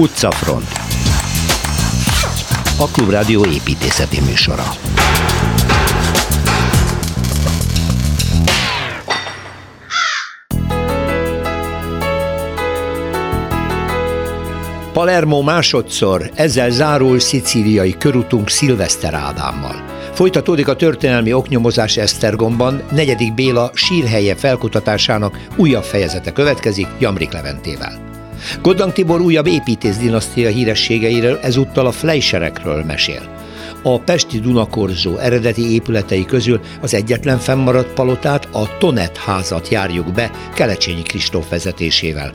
Utcafront A Klubrádió építészeti műsora Palermo másodszor, ezzel zárul szicíliai körutunk Szilveszter Ádámmal. Folytatódik a történelmi oknyomozás Esztergomban, negyedik Béla sírhelye felkutatásának újabb fejezete következik Jamrik Leventével. Goddang Tibor újabb építész dinasztia hírességeiről ezúttal a Fleischerekről mesél. A Pesti Dunakorzó eredeti épületei közül az egyetlen fennmaradt palotát, a Tonet házat járjuk be Kelecsényi Kristóf vezetésével.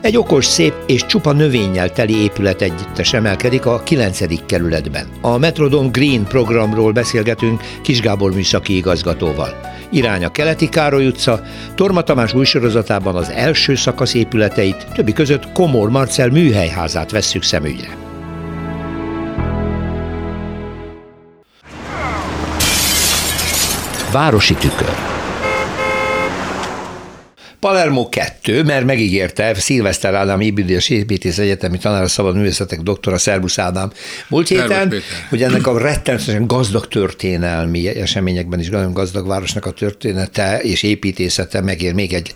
Egy okos, szép és csupa növényel teli épület együttes emelkedik a 9. kerületben. A Metrodon Green programról beszélgetünk Kis Gábor műszaki igazgatóval. Irány a Keleti Károly utca, Torma Tamás új sorozatában az első szakasz épületeit, többi között Komor Marcel műhelyházát vesszük szemügyre. Városi tükör. Palermo 2, mert megígérte Szilveszter Ádám Ébüdés Építész Egyetemi Tanára Szabad Művészetek doktora Szerbusz Ádám múlt héten, hogy ennek a rettenetesen gazdag történelmi eseményekben is nagyon gazdag városnak a története és építészete megér még egy,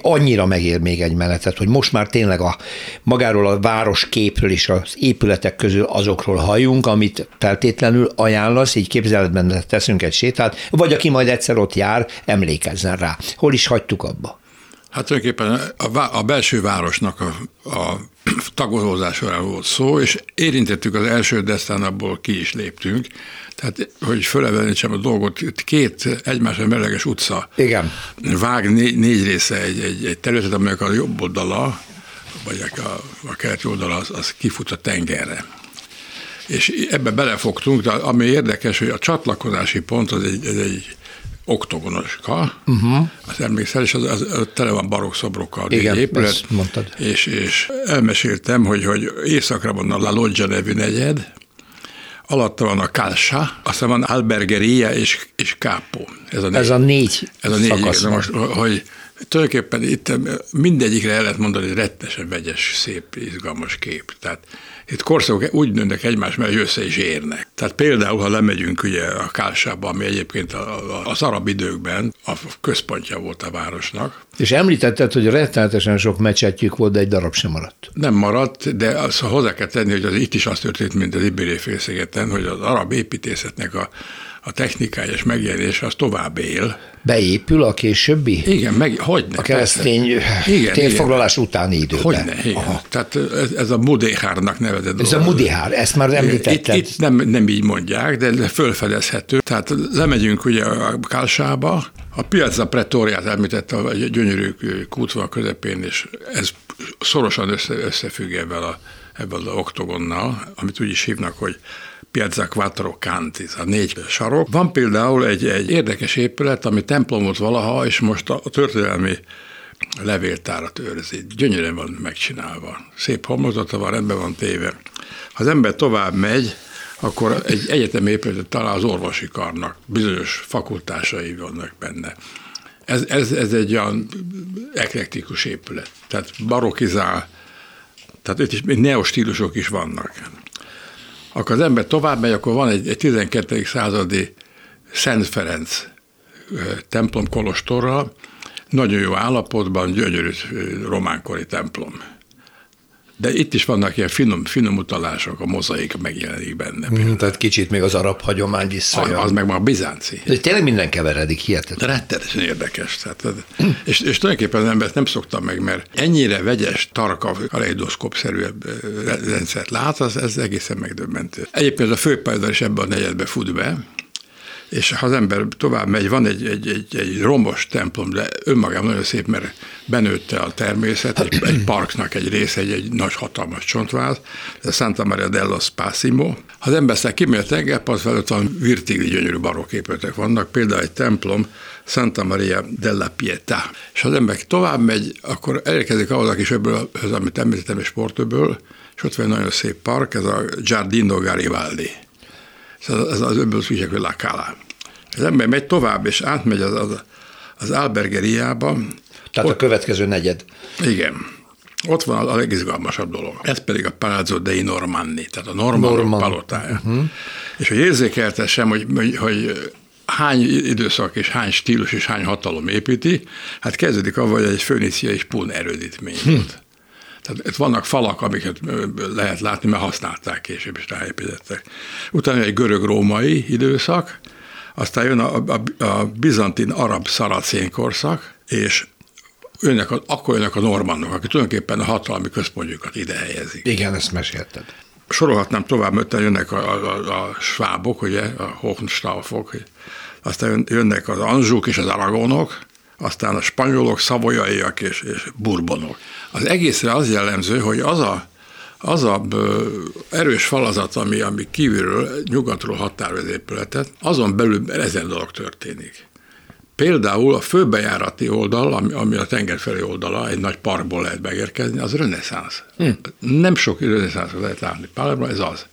annyira megér még egy menetet, hogy most már tényleg a magáról a város képről és az épületek közül azokról halljunk, amit feltétlenül ajánlasz, így képzeletben teszünk egy sétát, vagy aki majd egyszer ott jár, emlékezzen rá. Hol is hagytuk abba? Hát tulajdonképpen a, a belső városnak a, a tagolózására volt szó, és érintettük az első, de aztán abból ki is léptünk. Tehát, hogy fölevelítsem a dolgot, két egymásra meleges utca. Igen. Vág négy, négy része egy, egy, egy területet, amelyek a jobb oldala, vagy a, a keleti oldala, az, az kifut a tengerre. És ebbe belefogtunk, de ami érdekes, hogy a csatlakozási pont az egy, ez egy oktogonoska, uh-huh. az emlékszel, és az, az, az tele van barokk szobrokkal. Igen, épület, mondtad. És, és elmeséltem, hogy, hogy északra van a La Loggia nevű negyed, alatta van a Calsa, aztán van Albergeria és, és Capo. Ez a négy, ez a négy, ez a négy szakasz most, hogy tulajdonképpen itt mindegyikre el lehet mondani, hogy rettesen vegyes, szép, izgalmas kép. Tehát itt korszakok úgy nőnek egymás mellé, hogy össze is érnek. Tehát például, ha lemegyünk ugye a Kálsába, ami egyébként az arab időkben a központja volt a városnak. És említetted, hogy rettenetesen sok mecsetjük volt, de egy darab sem maradt. Nem maradt, de azt hozzá kell tenni, hogy az itt is az történt, mint az Ibériai félszigeten, hogy az arab építészetnek a a technikája és megjelenés az tovább él. Beépül a későbbi? Igen, meg, hogyne. A keresztény igen, térfoglalás igen. utáni időben. Hogyne, igen. Aha. Tehát ez, ez a Mudéhárnak nevezett Ez dolog. a Mudéhár, ezt már említetted. Itt, itt nem, nem így mondják, de fölfedezhető. Tehát lemegyünk ugye a Kálsába, a Piazza Pretoriát említette a gyönyörű kútva közepén, és ez szorosan össze, összefügg ebben a, ebben az oktogonnal, amit úgy is hívnak, hogy Piazza Quattro Canti, a négy sarok. Van például egy, egy érdekes épület, ami templom volt valaha, és most a történelmi levéltárat őrzi. Gyönyörűen van megcsinálva. Szép homlokzata van, rendben van téve. Ha az ember tovább megy, akkor egy egyetemi épületet talál az orvosi karnak. Bizonyos fakultásai vannak benne. Ez, ez, ez egy olyan eklektikus épület. Tehát barokizál, tehát itt is neostílusok is vannak akkor az ember tovább megy, akkor van egy, egy 12. századi Szent Ferenc templom kolostorra, nagyon jó állapotban, gyönyörű románkori templom. De itt is vannak ilyen finom, finom utalások, a mozaik megjelenik benne. Mm, tehát kicsit még az arab hagyomány visszajön. Az, az meg már a bizánci. De tényleg minden keveredik, hihetetlen. Rettenetesen érdekes. Tehát, és, és tulajdonképpen az embert nem szoktam meg, mert ennyire vegyes, tarka, kaleidoszkópszerű rendszert lát, az, ez egészen megdöbbentő. Egyébként a főpályadar is ebben a negyedbe fut be, és ha az ember tovább megy, van egy, egy, egy, egy rombos templom, de önmagában nagyon szép, mert benőtte a természet, egy, egy parknak egy része, egy, egy nagy hatalmas csontváz, ez Santa Maria dello Spasimo. Ha az ember aztán kimegy a tengerpart felett, van virtigli gyönyörű barokk épületek vannak, például egy templom, Santa Maria della Pietà. És ha az ember tovább megy, akkor elérkezik ahhoz a kis öbből, amit említettem, egy sportöből, és ott van egy nagyon szép park, ez a Giardino Garibaldi ez az hogy La Cala. Az ember megy tovább, és átmegy az, az, az Albergeriába. Tehát ott, a következő negyed. Igen. Ott van a legizgalmasabb dolog. Ez pedig a Palazzo dei Normanni, tehát a normannok Norman. palotája. Uh-huh. És hogy érzékeltessem, hogy, hogy, hogy hány időszak és hány stílus és hány hatalom építi, hát kezdődik avval, hogy egy fönícia és pún erődítmény hm. Tehát itt vannak falak, amiket lehet látni, mert használták később, és ráépítettek. Utána egy görög-római időszak, aztán jön a, a, a bizantin arab szaracén korszak, és önnek a, akkor jönnek a normannok, akik tulajdonképpen a hatalmi központjukat ide helyezik. Igen, ezt mesélted. Sorolhatnám tovább, mert jönnek a, a, a svábok, ugye, a Hohenstaufok, aztán jönnek az anzsúk és az aragonok, aztán a spanyolok, szavolyaiak és, és burbonok. Az egészre az jellemző, hogy az a, az a erős falazat, ami, ami kívülről, nyugatról határoz épületet, azon belül ezen dolog történik. Például a főbejárati oldal, ami, ami a tenger felé oldala, egy nagy parkból lehet megérkezni, az reneszánsz. Hm. Nem sok reneszánszot lehet látni. Pálerban ez az.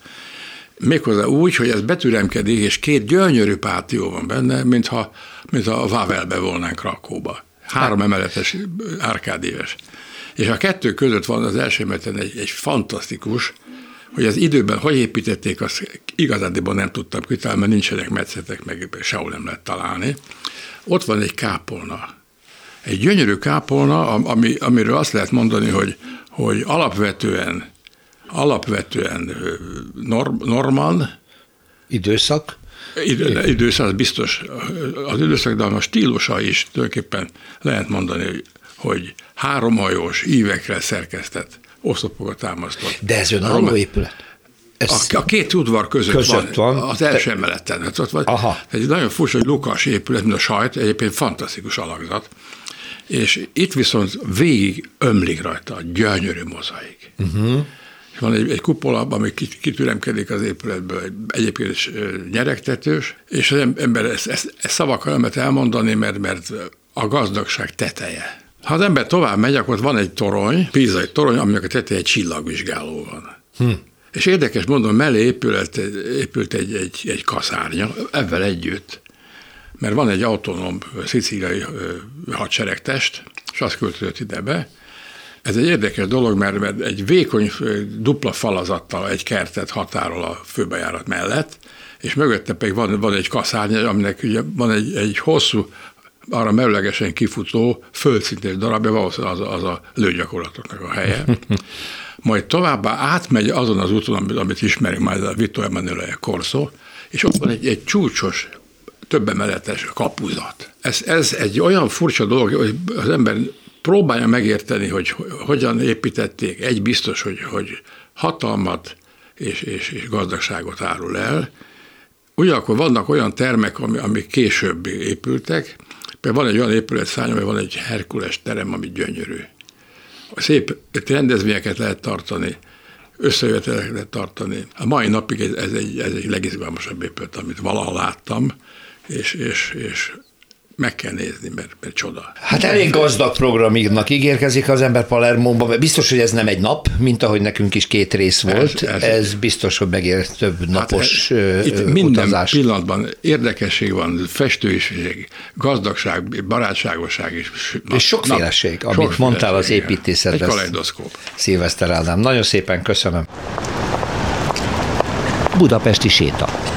Méghozzá úgy, hogy ez betüremkedik, és két gyönyörű pátió van benne, mintha, mintha a Vavelbe volnánk Rakóba. Három emeletes árkádéves. És a kettő között van az első emeleten egy, egy fantasztikus, hogy az időben hogy építették, azt igazándiból nem tudtam kitalálni, mert nincsenek metszetek, meg sehol nem lehet találni. Ott van egy kápolna. Egy gyönyörű kápolna, ami, amiről azt lehet mondani, hogy, hogy alapvetően alapvetően norm, norman. Időszak? Idő, időszak, biztos az időszak, de a stílusa is tulajdonképpen lehet mondani, hogy, hogy háromhajós ívekre szerkesztett oszlopokat támasztott. De ez önálló épület? Ez a, a két udvar között, között van, van, az első emeleten. Hát ott van, Aha. egy nagyon furcsa, hogy lukas épület, mint a sajt, egyébként fantasztikus alakzat. És itt viszont végig ömlik rajta a gyönyörű mozaik. Uh-huh van egy, egy kupola, ami kitüremkedik az épületből, egyébként is nyeregtetős, és az ember ezt, ezt, ezt szavakkal nem lehet elmondani, mert, mert a gazdagság teteje. Ha az ember tovább megy, akkor van egy torony, pízai torony, aminek a teteje egy csillagvizsgáló van. Hm. És érdekes mondom, mellé épült, épült egy, egy, egy kaszárnya, ebben együtt, mert van egy autonóm szicíliai hadseregtest, és azt költözött ide be, ez egy érdekes dolog, mert, mert egy vékony dupla falazattal egy kertet határol a főbejárat mellett, és mögötte pedig van, van egy kaszárnya, aminek ugye van egy, egy hosszú, arra merőlegesen kifutó földszintes darabja, valószínűleg az, az a lőgyakorlatoknak a helye. Majd továbbá átmegy azon az úton, amit, amit ismerünk majd a Vito Emanuele Corso, és ott van egy, egy csúcsos, több emeletes kapuzat. Ez, ez egy olyan furcsa dolog, hogy az ember próbálja megérteni, hogy hogyan építették. Egy biztos, hogy, hogy hatalmat és, és, és gazdagságot árul el. Ugyanakkor vannak olyan termek, amik ami később épültek, például van egy olyan épületszány, ami van egy Herkules terem, ami gyönyörű. Szép rendezvényeket lehet tartani, összejöveteleket lehet tartani. A mai napig ez, ez, egy, ez egy legizgalmasabb épület, amit valaha láttam, és, és, és meg kell nézni, mert, mert csoda. Hát elég gazdag programignak ígérkezik az ember Palermóba, biztos, hogy ez nem egy nap, mint ahogy nekünk is két rész volt, ez, ez, ez biztos, hogy megér több hát napos hát, Itt minden utazás. pillanatban érdekesség van, festőiség, gazdagság, barátságosság is. És sokféleség, na, amit sokféleség, mondtál az építészetben. Egy kaleidoszkóp. Szilveszter Ádám, nagyon szépen köszönöm. Budapesti séta.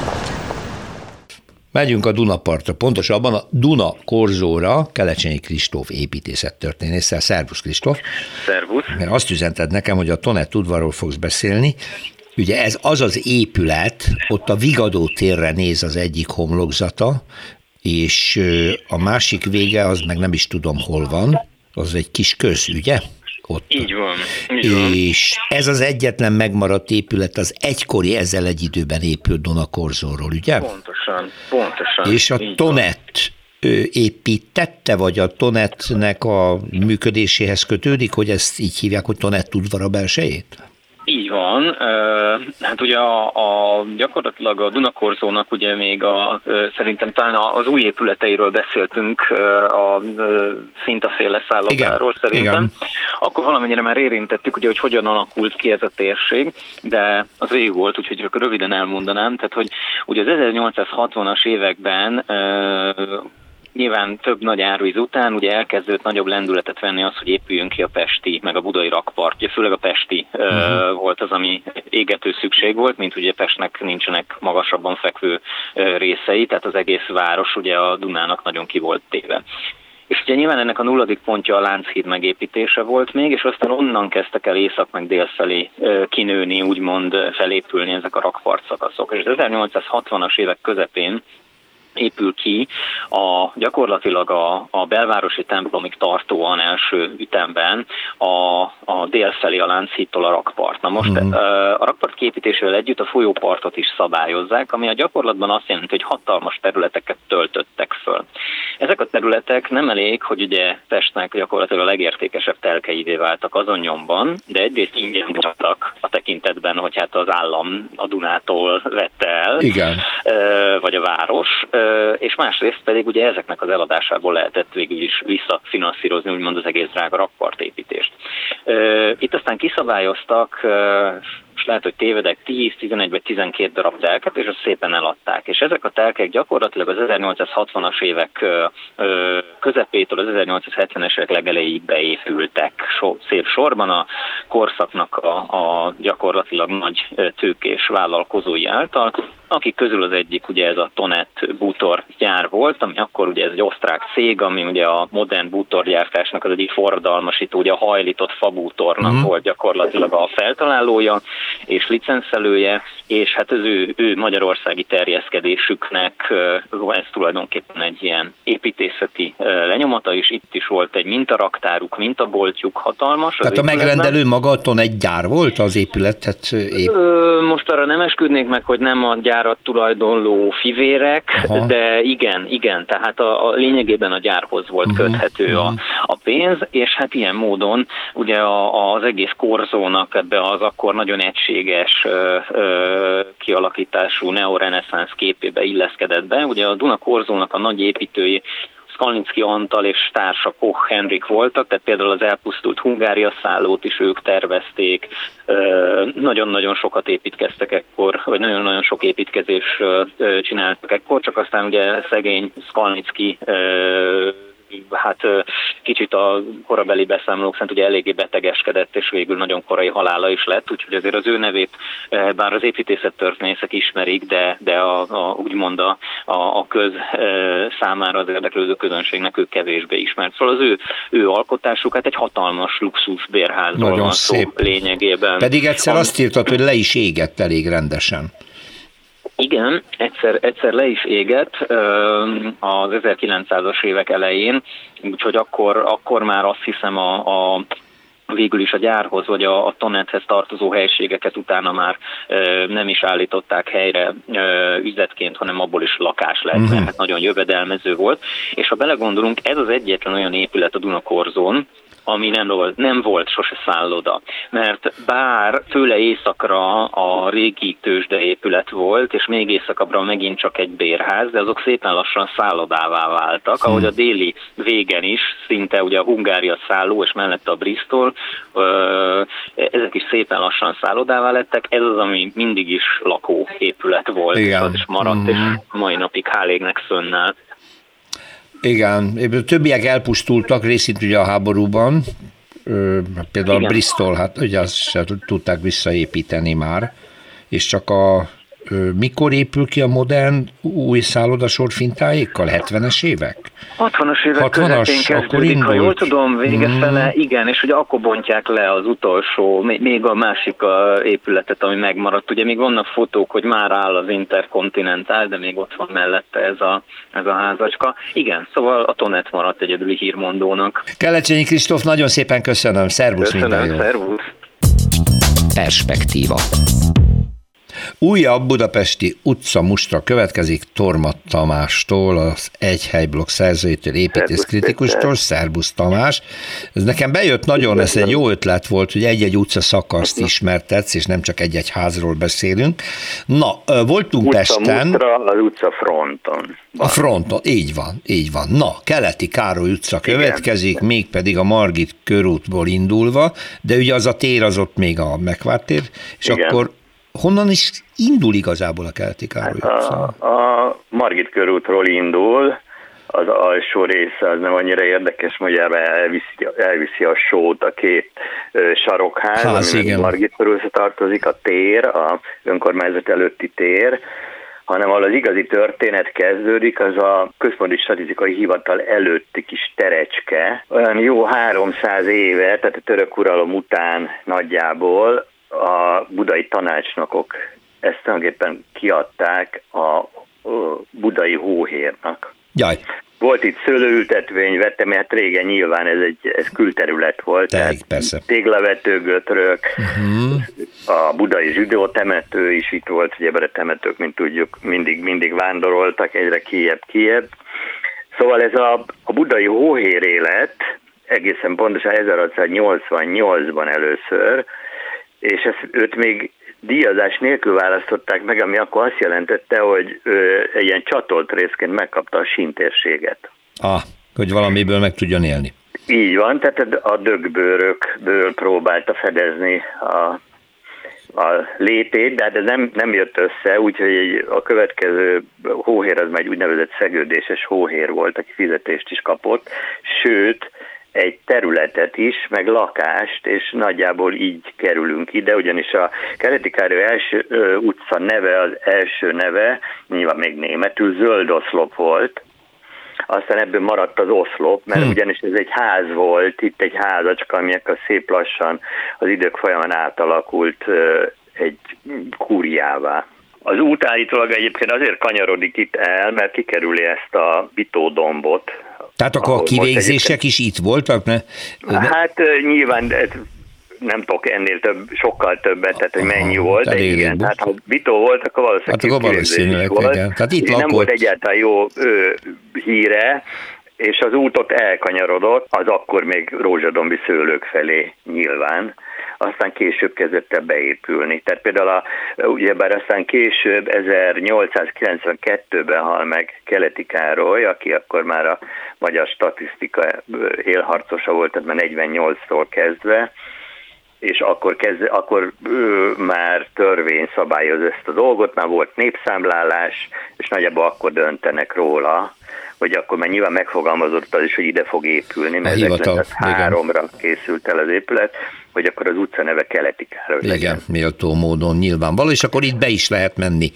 Megyünk a Dunapartra, pontosabban a Duna korzóra, Kelecsényi Kristóf építészettörténésszel. Szervusz Kristóf! Szervusz! Mert azt üzented nekem, hogy a Tonett udvarról fogsz beszélni. Ugye ez az az épület, ott a Vigadó térre néz az egyik homlokzata, és a másik vége, az meg nem is tudom hol van, az egy kis köz, ugye? Ott. Így van. Így van. És ez az egyetlen megmaradt épület az egykori ezzel egy időben épült Dunakorzóról, ugye? Pontosan, pontosan. És a Tonet építette, vagy a Tonetnek a működéséhez kötődik, hogy ezt így hívják, hogy Tonet udvara belsejét? Így van. Hát ugye a, a gyakorlatilag a Dunakorzónak ugye még a, szerintem talán az új épületeiről beszéltünk a szintaféle szállogáról szerintem. Igen. Akkor valamennyire már érintettük, ugye, hogy hogyan alakult ki ez a térség, de az végig volt, úgyhogy röviden elmondanám. Tehát, hogy ugye az 1860-as években nyilván több nagy árvíz után ugye elkezdődött nagyobb lendületet venni az, hogy épüljön ki a Pesti, meg a Budai rakpart. Ugye főleg a Pesti uh-huh. volt az, ami égető szükség volt, mint ugye Pestnek nincsenek magasabban fekvő részei, tehát az egész város ugye a Dunának nagyon ki volt téve. És ugye nyilván ennek a nulladik pontja a Lánchíd megépítése volt még, és aztán onnan kezdtek el észak meg dél felé kinőni, úgymond felépülni ezek a rakpart szakaszok. És az 1860-as évek közepén épül ki a gyakorlatilag a, a belvárosi templomig tartóan első ütemben a, a délfelé a Lánchídtól a rakpart. Na most mm. a rakpart képítésével együtt a folyópartot is szabályozzák, ami a gyakorlatban azt jelenti, hogy hatalmas területeket töltöttek föl. Ezek a területek nem elég, hogy ugye Pestnek gyakorlatilag a legértékesebb telkeivé váltak azon nyomban, de egyrészt ingyen voltak a tekintetben, hogy hát az állam a Dunától vette el, Igen. vagy a város, és másrészt pedig ugye ezeknek az eladásából lehetett végül is visszafinanszírozni úgymond az egész drága rakpartépítést. Itt aztán kiszabályoztak most lehet, hogy tévedek, 10, 11 vagy 12 darab telket, és azt szépen eladták. És ezek a telkek gyakorlatilag az 1860-as évek közepétől az 1870-es évek legelejéig beépültek so, szép sorban a korszaknak a, a gyakorlatilag nagy tőkés vállalkozói által, akik közül az egyik ugye ez a Tonet bútor gyár volt, ami akkor ugye ez egy osztrák cég, ami ugye a modern bútorgyártásnak az egyik forradalmasító, ugye a hajlított fabútornak mm. volt gyakorlatilag a feltalálója, és licenszelője, és hát az ő, ő magyarországi terjeszkedésüknek ez tulajdonképpen egy ilyen építészeti lenyomata, és itt is volt egy mintaraktáruk, mintaboltjuk hatalmas. Tehát a megrendelő maga egy gyár volt az épületet? Ép... Most arra nem esküdnék meg, hogy nem a gyárat tulajdonló fivérek, Aha. de igen, igen, tehát a, a lényegében a gyárhoz volt uh-huh. köthető uh-huh. a, a pénz, és hát ilyen módon ugye a, az egész korzónak ebbe az akkor nagyon egységes kialakítású neoreneszánsz képébe illeszkedett be. Ugye a Duna Korzónak a nagy építői Skalnicki Antal és társa Koch Henrik voltak, tehát például az elpusztult Hungária szállót is ők tervezték, nagyon-nagyon sokat építkeztek ekkor, vagy nagyon-nagyon sok építkezés csináltak ekkor, csak aztán ugye szegény Skalnicki hát kicsit a korabeli beszámolók szerint ugye eléggé betegeskedett, és végül nagyon korai halála is lett, úgyhogy azért az ő nevét bár az építészettörténészek ismerik, de, de a, a, úgymond a, a, köz számára az érdeklődő közönségnek ő kevésbé ismert. Szóval az ő, ő alkotásuk hát egy hatalmas luxus bérházról nagyon van szép. szó lényegében. Pedig egyszer azt írtad, hogy le is égett elég rendesen. Igen, egyszer, egyszer le is égett az 1900-as évek elején, úgyhogy akkor, akkor már azt hiszem a, a végül is a gyárhoz vagy a, a tonethez tartozó helységeket utána már ö, nem is állították helyre ö, üzletként, hanem abból is lakás lett, uh-huh. mert nagyon jövedelmező volt. És ha belegondolunk, ez az egyetlen olyan épület a Dunakorzón, ami nem volt, nem volt sose szálloda. Mert bár tőle északra a régi tőzsdeépület volt, és még északabbra megint csak egy bérház, de azok szépen lassan szállodává váltak, hm. ahogy a déli végen is, szinte ugye a Hungária szálló, és mellette a Bristol, ezek is szépen lassan szállodává lettek, ez az, ami mindig is lakóépület volt, Igen. és maradt, mm. és hm. mai napig hálégnek szönnel. Igen, a többiek elpusztultak részint ugye a háborúban, például Igen. Bristol, hát ugye azt se tudták visszaépíteni már, és csak a mikor épül ki a modern új szállodasor fintáékkal? 70-es évek? 60-as évek 60 közepén akkor indult. ha jól tudom, vége mm. fele, igen, és ugye akkor bontják le az utolsó, még a másik épületet, ami megmaradt. Ugye még vannak fotók, hogy már áll az Intercontinental, de még ott van mellette ez a, ez a házacska. Igen, szóval a Tonet maradt egyedüli hírmondónak. Kelecsényi Kristóf, nagyon szépen köszönöm. Szervusz, köszönöm, minden jó. Szervusz. Perspektíva. Újabb budapesti utca mustra következik Tormat Tamástól, az Egy Helyblokk szerzőjétől, építész kritikustól, Szerbusz Tamás. Ez nekem bejött nagyon, ez egy jó ötlet volt, hogy egy-egy utca szakaszt ismertetsz, és nem csak egy-egy házról beszélünk. Na, voltunk utca Pesten. Mustra, az utca fronton. Van. A fronton, így van, így van. Na, Keleti Károly utca következik, Igen. mégpedig a Margit körútból indulva, de ugye az a tér az ott még a Megvárt tér, és Igen. akkor honnan is indul igazából a Keleti Károly hát a, a Margit körútról indul, az alsó része az nem annyira érdekes, mondjára elviszi, elviszi a sót a két sarokház, Ház, ami Margit tartozik, a tér, a önkormányzat előtti tér, hanem ahol az igazi történet kezdődik, az a Központi Statisztikai Hivatal előtti kis terecske. Olyan jó 300 éve, tehát a török uralom után nagyjából a budai tanácsnokok ezt tulajdonképpen kiadták a budai hóhérnak. Jaj. Volt itt szőlőültetvény, vettem, mert régen nyilván ez egy ez külterület volt. Teik, persze. Téglavető, götrök, uh-huh. a budai zsidó temető is itt volt, ugye a temetők, mint tudjuk, mindig, mindig vándoroltak egyre kiebb, kiebb. Szóval ez a, a budai hóhér élet, egészen pontosan 1688-ban először, és ezt, őt még díjazás nélkül választották meg, ami akkor azt jelentette, hogy ő egy ilyen csatolt részként megkapta a sintérséget. Ah, hogy valamiből meg tudjon élni. Így van, tehát a dögbőrökből próbálta fedezni a, a létét, de hát ez nem, nem jött össze, úgyhogy a következő hóhér az már egy úgynevezett szegődéses hóhér volt, aki fizetést is kapott, sőt, egy területet is, meg lakást, és nagyjából így kerülünk ide, ugyanis a Keleti Károly első ö, utca neve, az első neve, nyilván még németül, zöld oszlop volt, aztán ebből maradt az oszlop, mert hmm. ugyanis ez egy ház volt, itt egy házacska, ami akkor szép lassan az idők folyamán átalakult ö, egy kúriává. Az út állítólag egyébként azért kanyarodik itt el, mert kikerüli ezt a bitódombot, tehát akkor a kivégzések is itt voltak? Ne? Hát nyilván nem tudok ennél több, sokkal többet, tehát hogy mennyi Aha, volt, de igen, hát ha Vitó volt, akkor valószínűleg hát akkor valószínűleg, volt. Igen. Tehát itt nem volt egyáltalán jó ő, híre, és az útot elkanyarodott, az akkor még rózsadombi szőlők felé nyilván, aztán később kezdett el beépülni. Tehát például a, ugyebár aztán később 1892-ben hal meg Keleti Károly, aki akkor már a magyar statisztika élharcosa volt, tehát már 48-tól kezdve, és akkor, kezd, akkor ő már törvény szabályoz ezt a dolgot, már volt népszámlálás, és nagyjából akkor döntenek róla, hogy akkor már nyilván megfogalmazott az is, hogy ide fog épülni, mert 1903-ra készült el az épület, hogy akkor az utca neve Keleti Károly Igen, legyen. méltó módon nyilvánvaló, és akkor itt be is lehet menni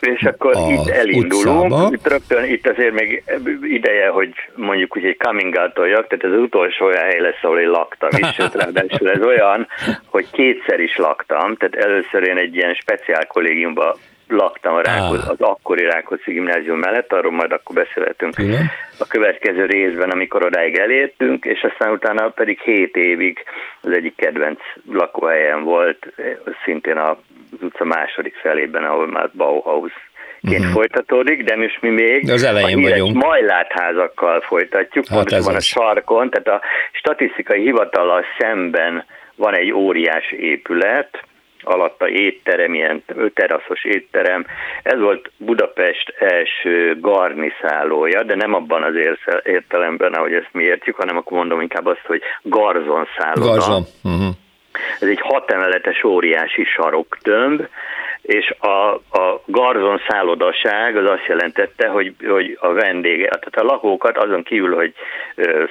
És akkor itt elindulunk, utcába. itt rögtön, itt azért még ideje, hogy mondjuk úgy egy coming out tehát ez az utolsó olyan hely lesz, ahol én laktam is, sőt, ráadásul ez olyan, hogy kétszer is laktam, tehát először én egy ilyen speciál kollégiumban laktam a Rákos, ah. az akkori Rákóczi gimnázium mellett, arról majd akkor beszélhetünk Igen. a következő részben, amikor odáig elértünk, és aztán utána pedig 7 évig az egyik kedvenc lakóhelyen volt, szintén az utca második felében, ahol már Bauhaus ként uh-huh. folytatódik, de most mi még de az elején a vagyunk. majlátházakkal folytatjuk, hát van a sarkon, tehát a statisztikai hivatallal szemben van egy óriás épület, alatta étterem, ilyen teraszos étterem. Ez volt Budapest első garniszálója, de nem abban az értelemben, ahogy ezt mi értjük, hanem akkor mondom inkább azt, hogy garzon szálloda. Garzon. Uh-huh. Ez egy hat emeletes óriási saroktömb, és a, a garzon szállodaság az azt jelentette, hogy, hogy a vendége, tehát a lakókat azon kívül, hogy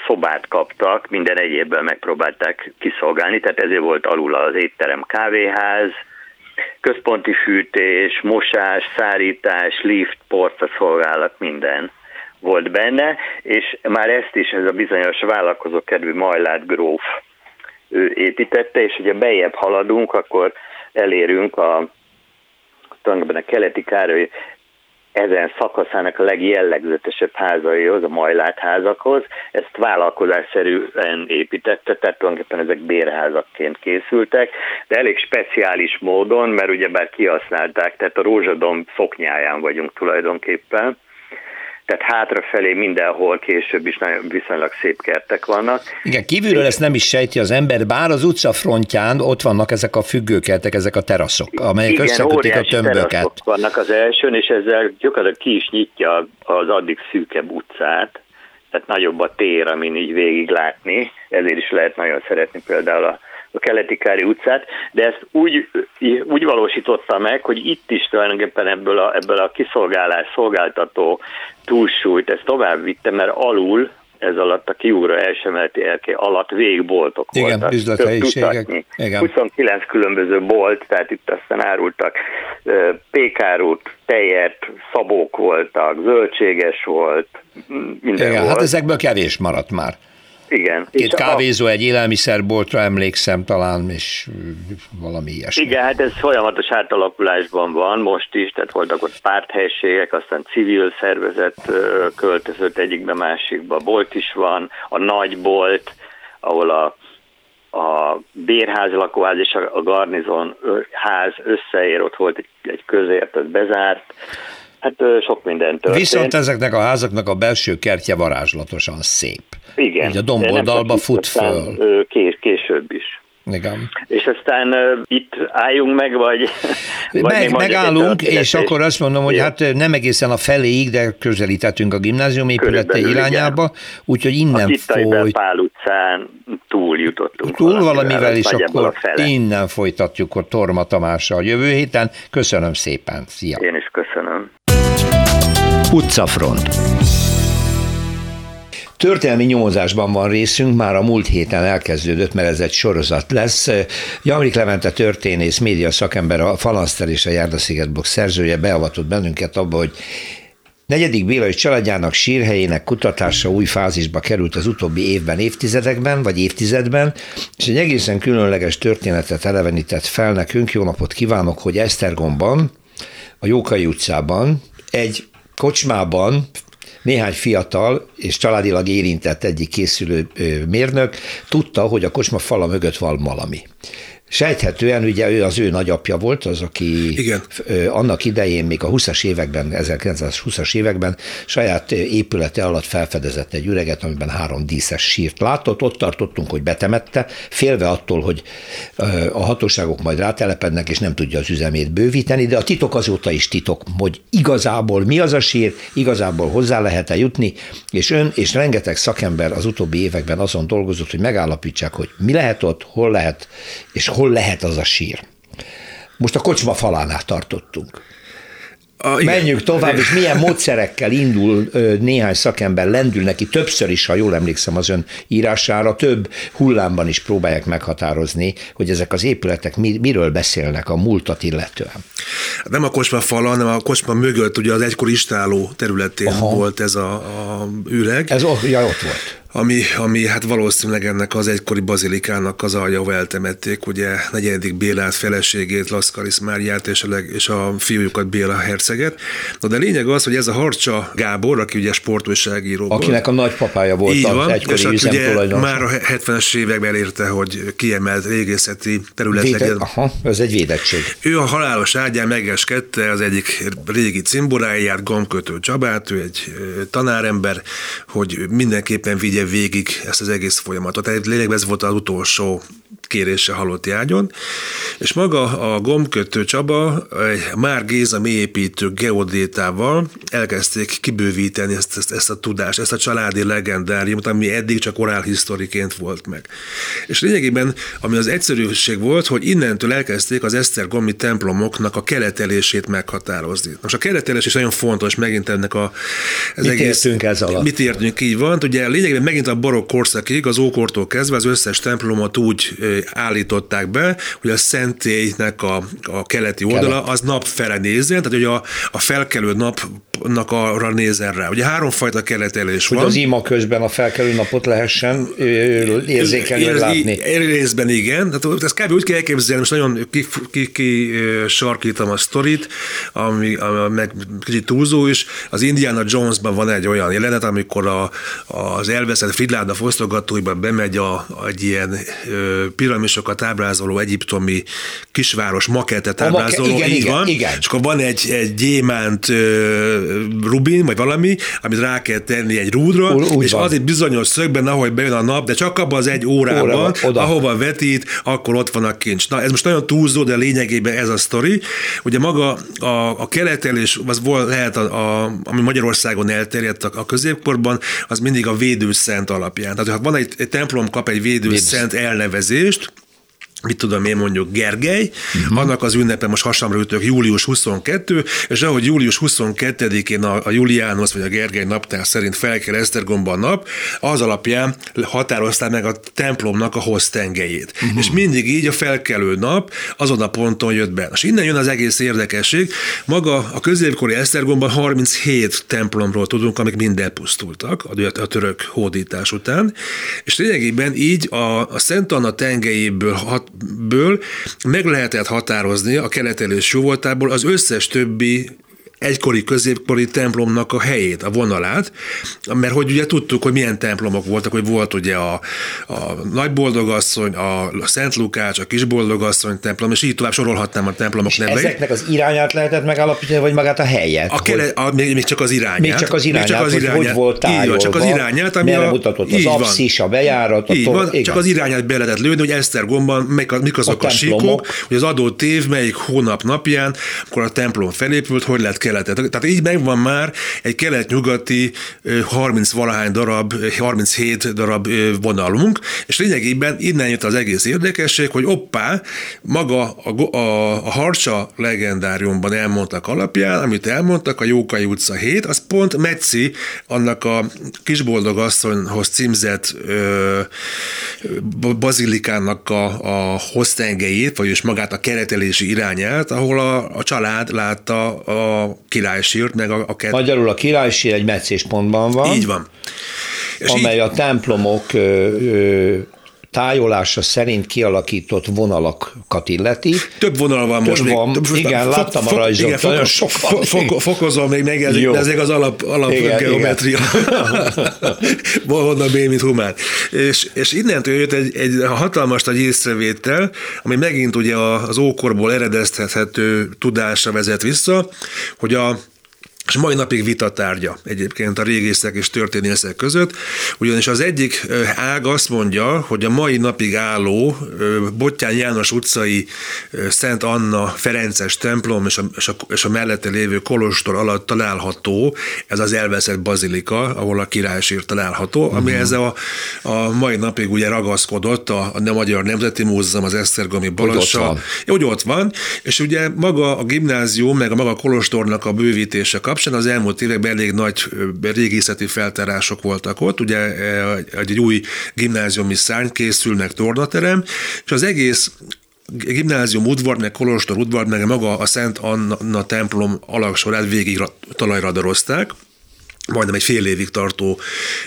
szobát kaptak, minden egyébben megpróbálták kiszolgálni, tehát ezért volt alul az étterem kávéház, központi fűtés, mosás, szárítás, lift, porta szolgálat, minden volt benne, és már ezt is ez a bizonyos vállalkozó kedvű Majlát gróf ő építette, és ugye bejebb haladunk, akkor elérünk a tulajdonképpen a keleti Károly ezen szakaszának a legjellegzetesebb házaihoz, a majlát házakhoz. Ezt vállalkozásszerűen építette, tehát tulajdonképpen ezek bérházakként készültek, de elég speciális módon, mert ugyebár kihasználták, tehát a rózsadom szoknyáján vagyunk tulajdonképpen tehát hátrafelé mindenhol később is nagyon viszonylag szép kertek vannak. Igen, kívülről ezt nem is sejti az ember, bár az utca frontján ott vannak ezek a függőkertek, ezek a teraszok, amelyek Igen, összekötik a tömböket. vannak az elsőn, és ezzel gyakorlatilag ki is nyitja az addig szűkebb utcát, tehát nagyobb a tér, amin így végig látni, ezért is lehet nagyon szeretni például a a keleti Kári utcát, de ezt úgy, úgy valósította meg, hogy itt is tulajdonképpen ebből a, ebből a kiszolgálás szolgáltató túlsúlyt ezt tovább vitte, mert alul ez alatt a kiúra elsemelti elké alatt végboltok Igen, voltak. üzlethelyiségek. Igen. 29 különböző bolt, tehát itt aztán árultak pékárút, tejet, szabók voltak, zöldséges volt, minden Igen, hát volt. hát ezekből kevés maradt már. Igen. Két kávézó, a... egy élelmiszerboltra emlékszem talán, és valami ilyesmi. Igen, hát ez folyamatos átalakulásban van most is, tehát voltak ott párthelységek, aztán civil szervezet költözött egyikbe, másikba, bolt is van, a nagy bolt, ahol a a bérház lakóház és a garnizon ház összeér, ott volt egy, egy közért, az bezárt. Hát sok minden történt. Viszont ezeknek a házaknak a belső kertje varázslatosan szép. Igen. Így a domboldalba fut föl. Kés, később is. Igen. És aztán uh, itt álljunk meg, vagy... vagy meg, megállunk, és akkor azt mondom, hogy hát nem egészen a feléig, de közelítettünk a gimnázium épülete irányába, úgyhogy innen folyt... Pál utcán túl jutottunk. Túl valamivel, valamivel és akkor innen folytatjuk a Torma Tamással jövő héten. Köszönöm szépen, szia! Én is köszönöm. Utcafront Történelmi nyomozásban van részünk, már a múlt héten elkezdődött, mert ez egy sorozat lesz. Jamrik Levente történész, média szakember, a Falanszter és a Járdasziget blog szerzője beavatott bennünket abba, hogy Negyedik Béla és családjának sírhelyének kutatása új fázisba került az utóbbi évben, évtizedekben, vagy évtizedben, és egy egészen különleges történetet elevenített fel nekünk. Jó napot kívánok, hogy Esztergomban, a Jókai utcában, egy kocsmában néhány fiatal és családilag érintett egyik készülő mérnök tudta, hogy a kocsma fala mögött van valami. Sejthetően ugye ő az ő nagyapja volt, az, aki Igen. annak idején, még a 20-as években, 1920-as években saját épülete alatt felfedezett egy üreget, amiben három díszes sírt látott. Ott tartottunk, hogy betemette, félve attól, hogy a hatóságok majd rátelepednek, és nem tudja az üzemét bővíteni, de a titok azóta is titok, hogy igazából mi az a sír, igazából hozzá lehet-e jutni, és ön és rengeteg szakember az utóbbi években azon dolgozott, hogy megállapítsák, hogy mi lehet ott, hol lehet, és hol lehet az a sír. Most a kocsma falánál tartottunk. A, Menjünk tovább, és milyen módszerekkel indul néhány szakember, lendül neki többször is, ha jól emlékszem az ön írására, több hullámban is próbálják meghatározni, hogy ezek az épületek miről beszélnek a múltat illetően. Hát nem a kocsma fala, hanem a kocsma mögött, ugye az egykor istáló területén Aha. volt ez a, a üreg. Ez ja, ott volt ami, ami hát valószínűleg ennek az egykori bazilikának az alja, ahol eltemették, ugye negyedik Bélát, feleségét, Laszkaris Máriát és a, leg, és a fiújukat Béla herceget. Na de lényeg az, hogy ez a Harcsa Gábor, aki ugye sportújságíró Akinek a nagypapája volt Így van, egykori és ugye már a 70-es években elérte, hogy kiemelt régészeti terület Véde, legyen. Aha, ez egy védettség. Ő a halálos ágyán megeskedte az egyik régi cimboráját, gomkötő Csabát, ő egy tanárember, hogy mindenképpen vigye végig ezt az egész folyamatot. Tehát lényegben ez volt az utolsó kérése halott ágyon, és maga a gombkötő Csaba egy Már Géza mélyépítő geodétával elkezdték kibővíteni ezt, ezt, ezt a tudást, ezt a családi legendáriumot, ami eddig csak orálhisztoriként volt meg. És lényegében, ami az egyszerűség volt, hogy innentől elkezdték az Esztergomi templomoknak a keletelését meghatározni. Most a keletelés is nagyon fontos, megint ennek a... Ez mit egész, értünk ez alatt? Mit értünk, így van. Ugye lényegében megint a barokk korszakig, az ókortól kezdve az összes templomot úgy állították be, hogy a szentélynek a, a keleti oldala az napfele nézzen, tehát hogy a, a felkelő napnak arra nézzen rá. Ugye háromfajta keletelés hogy van. az ima közben a felkelő napot lehessen érzékelni, Ez, látni. Részben igen, tehát ezt kb. úgy kell elképzelni, most nagyon ki, ki, ki a sztorit, ami, ami meg kicsit túlzó is. Az Indiana Jonesban van egy olyan jelenet, amikor a, az elveszett Fridláda fosztogatóiban bemegy a, egy ilyen piramisokat ábrázoló egyiptomi kisváros makettet ábrázoló, igen, így igen, van, igen. és akkor van egy, egy gyémánt uh, rubin, vagy valami, amit rá kell tenni egy rúdra, Úgy és van. az egy bizonyos szögben, ahogy bejön a nap, de csak abban az egy órában, Óra, ahova vetít, akkor ott van a kincs. Na, ez most nagyon túlzó, de lényegében ez a sztori. Ugye maga a, a keletelés, az volt, lehet, a, a, ami Magyarországon elterjedt a, a középkorban, az mindig a védőszent alapján. Tehát, ha van egy, egy templom kap egy védőszent elnevezést, Tschüss. Mit tudom én mondjuk Gergely, uh-huh. annak az ünnepe most hasamra ütök július 22, és ahogy július 22-én a, a Juliánus vagy a Gergely naptár szerint fel kell Esztergomba a nap, az alapján határozták meg a templomnak a hoztengelyét. Uh-huh. És mindig így a felkelő nap azon a ponton jött be. És innen jön az egész érdekesség. Maga a középkori Esztergomban 37 templomról tudunk, amik mind elpusztultak a, a török hódítás után, és lényegében így a, a Szent Anna tengelyéből hat, ből meg lehetett határozni a keletelés jóvoltából az összes többi egykori középkori templomnak a helyét, a vonalát, mert hogy ugye tudtuk, hogy milyen templomok voltak, hogy volt ugye a, a Nagyboldogasszony, a Szent Lukács, a Kisboldogasszony templom, és így tovább sorolhatnám a templomok és neveit. Ezeknek az irányát lehetett megállapítani, vagy magát a helyet? A kele, a, még, még, csak az irányát. Még csak az irányát, még csak az irányát hogy, hogy volt tájolva, van, csak az irányát, ami a, mutatott az abszis, a bejárat. A így van, igen. csak az irányát be lehetett lőni, hogy Esztergomban mik, mik azok a, a síkok, hogy az adott év, melyik hónap napján, akkor a templom felépült, hogy lehet keletet. Tehát így megvan már egy kelet-nyugati 30 valahány darab, 37 darab vonalunk, és lényegében innen jött az egész érdekesség, hogy oppá, maga a, a, a Harcsa legendáriumban elmondtak alapján, amit elmondtak, a Jókai utca 7, az pont Metzi, annak a kisboldog asszonyhoz címzett ö, bazilikának a, a hoztengelyét, vagyis magát a keretelési irányát, ahol a, a család látta a királysírt, meg a, a kett... Magyarul a királysír egy meccéspontban van. Így van. És amely így... a templomok ö, ö, tájolása szerint kialakított vonalakat illeti. Több vonal van Több most van, még. Igen, fo- láttam fo- a rajzot, igen, nagyon sok fo- fo- Fokozom még meg, de ezek az alap, alap igen, geometria. Honnan B, mint humán. És, és innentől jött egy, egy hatalmas nagy észrevétel, ami megint ugye az ókorból eredeztethető tudásra vezet vissza, hogy a és mai napig vitatárgya egyébként a régészek és történészek között, ugyanis az egyik ág azt mondja, hogy a mai napig álló Bottyán János utcai Szent Anna Ferences templom és a, és a, és a mellette lévő kolostor alatt található ez az elveszett bazilika, ahol a királysír található, uh-huh. ami ezzel a, a mai napig ugye ragaszkodott a, a Magyar Nemzeti Múzeum, az Esztergomi Balassa. Hogy ott van. Hogy ott van, és ugye maga a gimnázium, meg a maga kolostornak a bővítése kap, kapcsán az elmúlt években elég nagy régészeti feltárások voltak ott, ugye egy új gimnáziumi szárny készül, meg tornaterem, és az egész gimnázium udvar, meg kolostor udvar, meg maga a Szent Anna templom alaksorát végig talajradarozták, majdnem egy fél évig tartó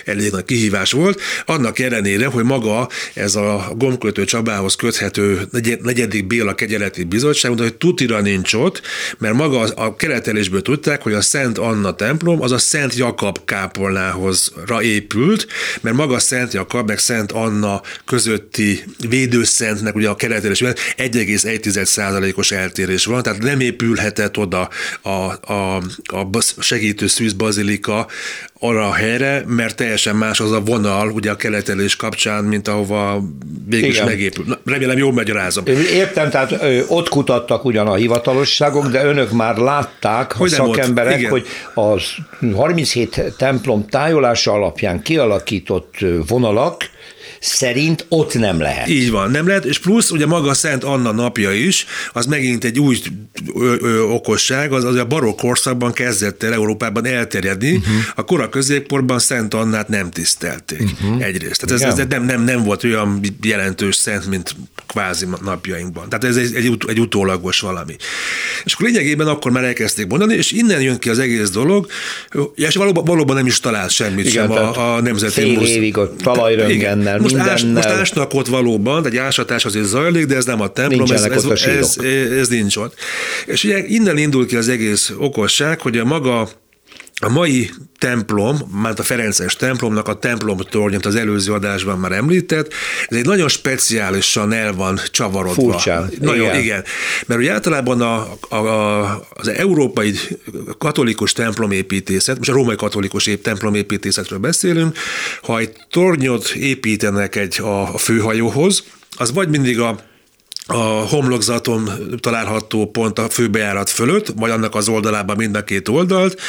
elég nagy kihívás volt, annak ellenére, hogy maga ez a gombkötő Csabához köthető negyedik Béla kegyeleti bizottság, hogy tutira nincs ott, mert maga a keretelésből tudták, hogy a Szent Anna templom az a Szent Jakab kápolnához épült, mert maga Szent Jakab meg Szent Anna közötti védőszentnek ugye a keretelésben 1,1%-os eltérés van, tehát nem épülhetett oda a, a, a segítő szűz bazilika arra a helyre, mert teljesen más az a vonal, ugye a keletelés kapcsán, mint ahova végül is megépül. Na, remélem jól magyarázom. Értem, tehát ö, ott kutattak ugyan a hivatalosságok, de önök már látták, hogy a szakemberek, hogy az 37 templom tájolása alapján kialakított vonalak, szerint ott nem lehet. Így van, nem lehet, és plusz ugye maga Szent Anna napja is, az megint egy új ö, ö, okosság, az, az a barokk korszakban kezdett el Európában elterjedni, uh-huh. a kora középkorban Szent Annát nem tisztelték uh-huh. egyrészt. Tehát ez, ez nem, nem, nem volt olyan jelentős szent, mint kvázi napjainkban. Tehát ez egy, egy, egy utólagos valami. És akkor lényegében akkor már elkezdték mondani, és innen jön ki az egész dolog, és valóban, valóban nem is talált semmit Igen, sem a, a Nemzeti Fél Múzeum. évig a talajröngennel, most ás, most ásnak ott valóban, egy ásatás azért zajlik, de ez nem a templom, ez, ez, ez, ez nincs ott. És ugye innen indul ki az egész okosság, hogy a maga a mai templom, már a Ferences templomnak a templom tornyot az előző adásban már említett, ez egy nagyon speciálisan el van csavarodva. Furcsán. Nagyon, igen. igen. Mert ugye általában a, a, a, az európai katolikus templomépítészet, most a római katolikus épp templomépítészetről beszélünk, ha egy tornyot építenek egy a, a főhajóhoz, az vagy mindig a a homlokzaton található pont a főbejárat fölött, vagy annak az oldalában mind a két oldalt,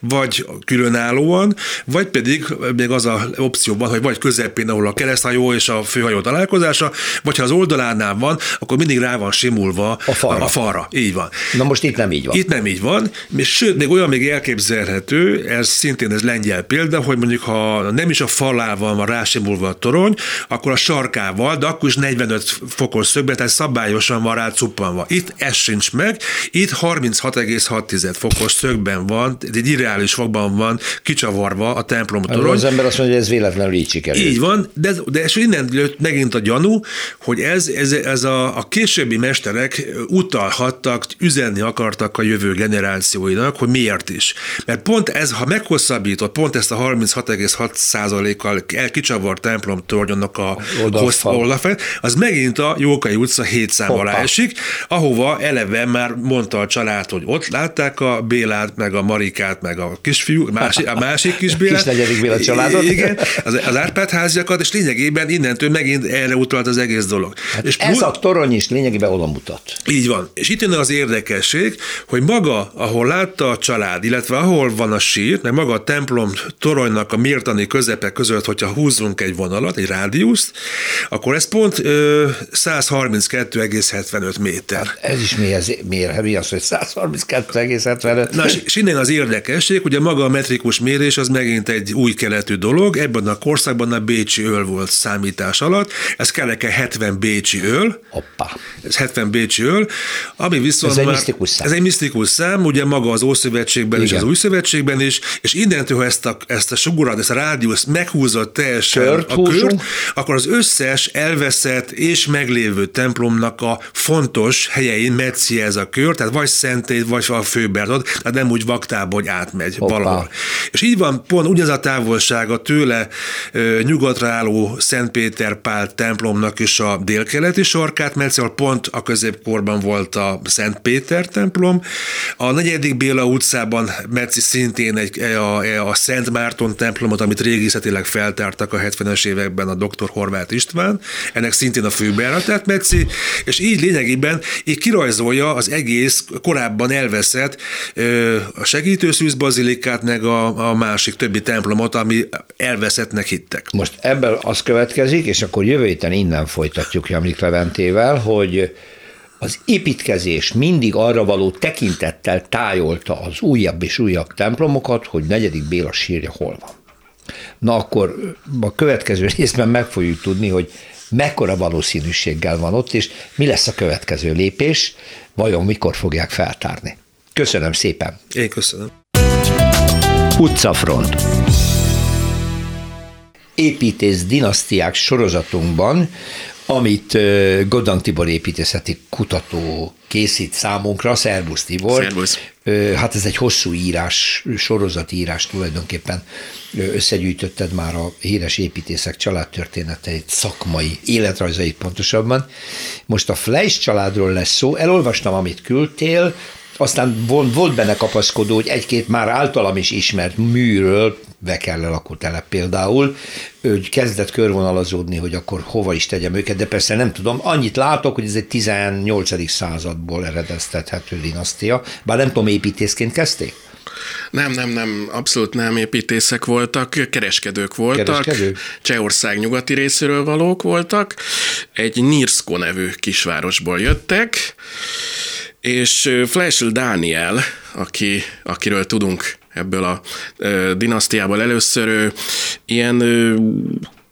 vagy különállóan, vagy pedig még az a opció van, hogy vagy közepén, ahol a kereszthajó és a főhajó találkozása, vagy ha az oldalánál van, akkor mindig rá van simulva a falra. A falra. Így van. Na most itt nem így van. Itt nem így van, és sőt, még olyan még elképzelhető, ez szintén ez lengyel példa, hogy mondjuk ha nem is a falával van rásimulva a torony, akkor a sarkával, de akkor is 45 fokos szögben, tehát szabályosan van rá cuppanva. Itt ez sincs meg, itt 36,6 fokos szögben van, egy irreális fokban van kicsavarva a templom torony. Az ember azt mondja, hogy ez véletlenül így sikerült. Így van, de, de és innen lőtt megint a gyanú, hogy ez, ez, ez a, a későbbi mesterek utalhattak, üzenni akartak a jövő generációinak, hogy miért is. Mert pont ez, ha meghosszabbított, pont ezt a 36,6%-kal elkicsavart templom tornyonnak a oldalfel, az megint a Jókai utca 7 szám alá esik, ahova eleve már mondta a család, hogy ott látták a Bélát, meg a Marikát, meg a kisfiú, másik, a másik kis Bélát. Kis negyedik Béla családot. Igen, az, az Árpád háziakat, és lényegében innentől megint erre utalt az egész dolog. Hát és ez a torony is lényegében oda mutat. Így van. És itt jön az érdekesség, hogy maga, ahol látta a család, illetve ahol van a sír, meg maga a templom toronynak a mértani közepe között, hogyha húzunk egy vonalat, egy rádiuszt, akkor ez pont ö, 132,75 méter. Hát ez is miért, miért mi az, hogy 132,75? Na, és innen az érdekesség, ugye maga a metrikus mérés az megint egy új keletű dolog, ebben a korszakban a Bécsi öl volt számítás alatt, ez kereke 70 Bécsi öl, Hoppá. ez 70 Bécsi öl, ami viszont ez egy misztikus szám. Ez egy misztikus szám, ugye maga az Ószövetségben Igen. és az Új Szövetségben is, és innentől, ha ezt a, ezt a sugarat, ezt a rádiuszt meghúzott teljesen Kört a kört, akkor az összes elveszett és meglévő templomnak a fontos helyein metszi ez a kör, tehát vagy szentét, vagy a főberdod, tehát nem úgy vaktába, hogy átmegy Hoppá. valahol. És így van pont ugyanaz a távolsága tőle ö, nyugatra álló Szentpéter Pál templomnak is a délkeleti sarkát, mert szóval pont a középkorban volt a Szent Péter templom. A negyedik Béla utcában Metzi szintén egy, a, a Szent Márton templomot, amit régészetileg feltártak a 70-es években a dr. Horváth István, ennek szintén a főbejáratát Metzi, és így lényegében így kirajzolja az egész korábban elveszett a segítőszűz bazilikát, meg a, a másik többi templomot, ami elveszettnek hittek. Most ebből az következik, és akkor jövő héten innen folytatjuk Jamlik Leventével, hogy az építkezés mindig arra való tekintettel tájolta az újabb és újabb templomokat, hogy negyedik Béla sírja hol van. Na akkor a következő részben meg fogjuk tudni, hogy mekkora valószínűséggel van ott, és mi lesz a következő lépés, vajon mikor fogják feltárni. Köszönöm szépen. Én köszönöm. Utcafront. Építész dinasztiák sorozatunkban amit Godang Tibor építészeti kutató készít számunkra, Szerbusz Tibor. Szerbusz. Hát ez egy hosszú írás, sorozati írás tulajdonképpen. Összegyűjtötted már a híres építészek családtörténeteit, szakmai életrajzait pontosabban. Most a Fleisch családról lesz szó, elolvastam, amit küldtél, aztán volt benne kapaszkodó, hogy egy-két már általam is ismert műről, Vekelle lakótelep például, hogy kezdett körvonalazódni, hogy akkor hova is tegyem őket, de persze nem tudom. Annyit látok, hogy ez egy 18. századból eredeztethető dinasztia, bár nem tudom, építészként kezdték? Nem, nem, nem, abszolút nem építészek voltak, kereskedők voltak. Kereskedők? Csehország nyugati részéről valók voltak. Egy Nirsko nevű kisvárosból jöttek, és Fleschl Dániel, aki, akiről tudunk ebből a dinasztiából először ilyen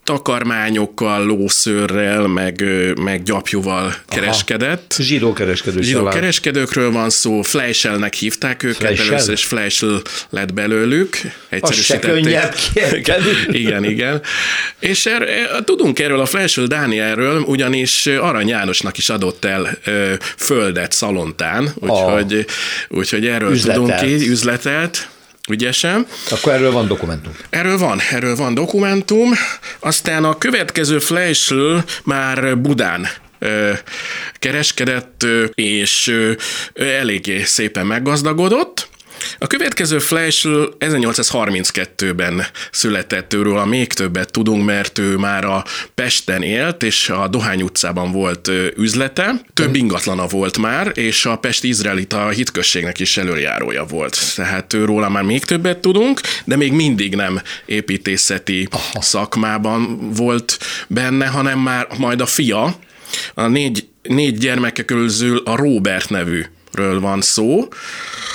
takarmányokkal, lószőrrel, meg, meg gyapjúval kereskedett. Aha. Zsidó kereskedő Zsidó család. kereskedők,ről van szó, Fleischelnek hívták őket, Fleischel? először és Fleischl lett belőlük. Egyszerűsítették. igen, igen. És er, tudunk erről a Fleischl Dánielről, ugyanis Arany Jánosnak is adott el ö, földet Szalontán, úgyhogy, oh. úgyhogy erről üzletelt. tudunk ki, üzletelt ügyesen. Akkor erről van dokumentum. Erről van, erről van dokumentum. Aztán a következő Fleischl már Budán kereskedett, és eléggé szépen meggazdagodott, A következő Flash 1832-ben született őről, a még többet tudunk, mert ő már a Pesten élt, és a Dohány utcában volt üzlete. Több ingatlana volt már, és a Pest izraelita hitközségnek is előjárója volt. Tehát őróla már még többet tudunk, de még mindig nem építészeti Aha. szakmában volt benne, hanem már majd a fia, a négy, négy gyermeke közül a Robert nevű ről van szó,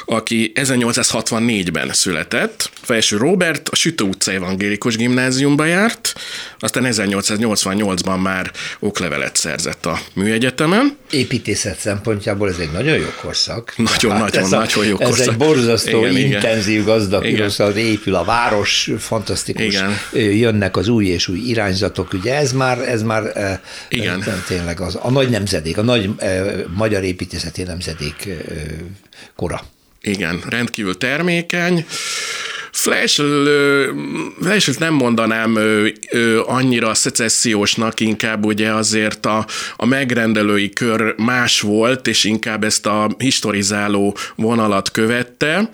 aki 1864-ben született. Felső Robert a Sütő utca evangélikus gimnáziumba járt, aztán 1888-ban már oklevelet szerzett a műegyetemen. Építészet szempontjából ez egy nagyon jó korszak. Nagyon, hát nagyon, nagyon jó korszak. Ez egy borzasztó, igen, intenzív, igen. gazdag igen. épül a város, fantasztikus. Igen. Jönnek az új és új irányzatok, ugye ez már, ez már igen. tényleg az, a nagy nemzedék, a nagy magyar építészeti nemzedék kora. Igen, rendkívül termékeny. Flash, flash nem mondanám annyira szecessziósnak, inkább ugye azért a, a megrendelői kör más volt, és inkább ezt a historizáló vonalat követte.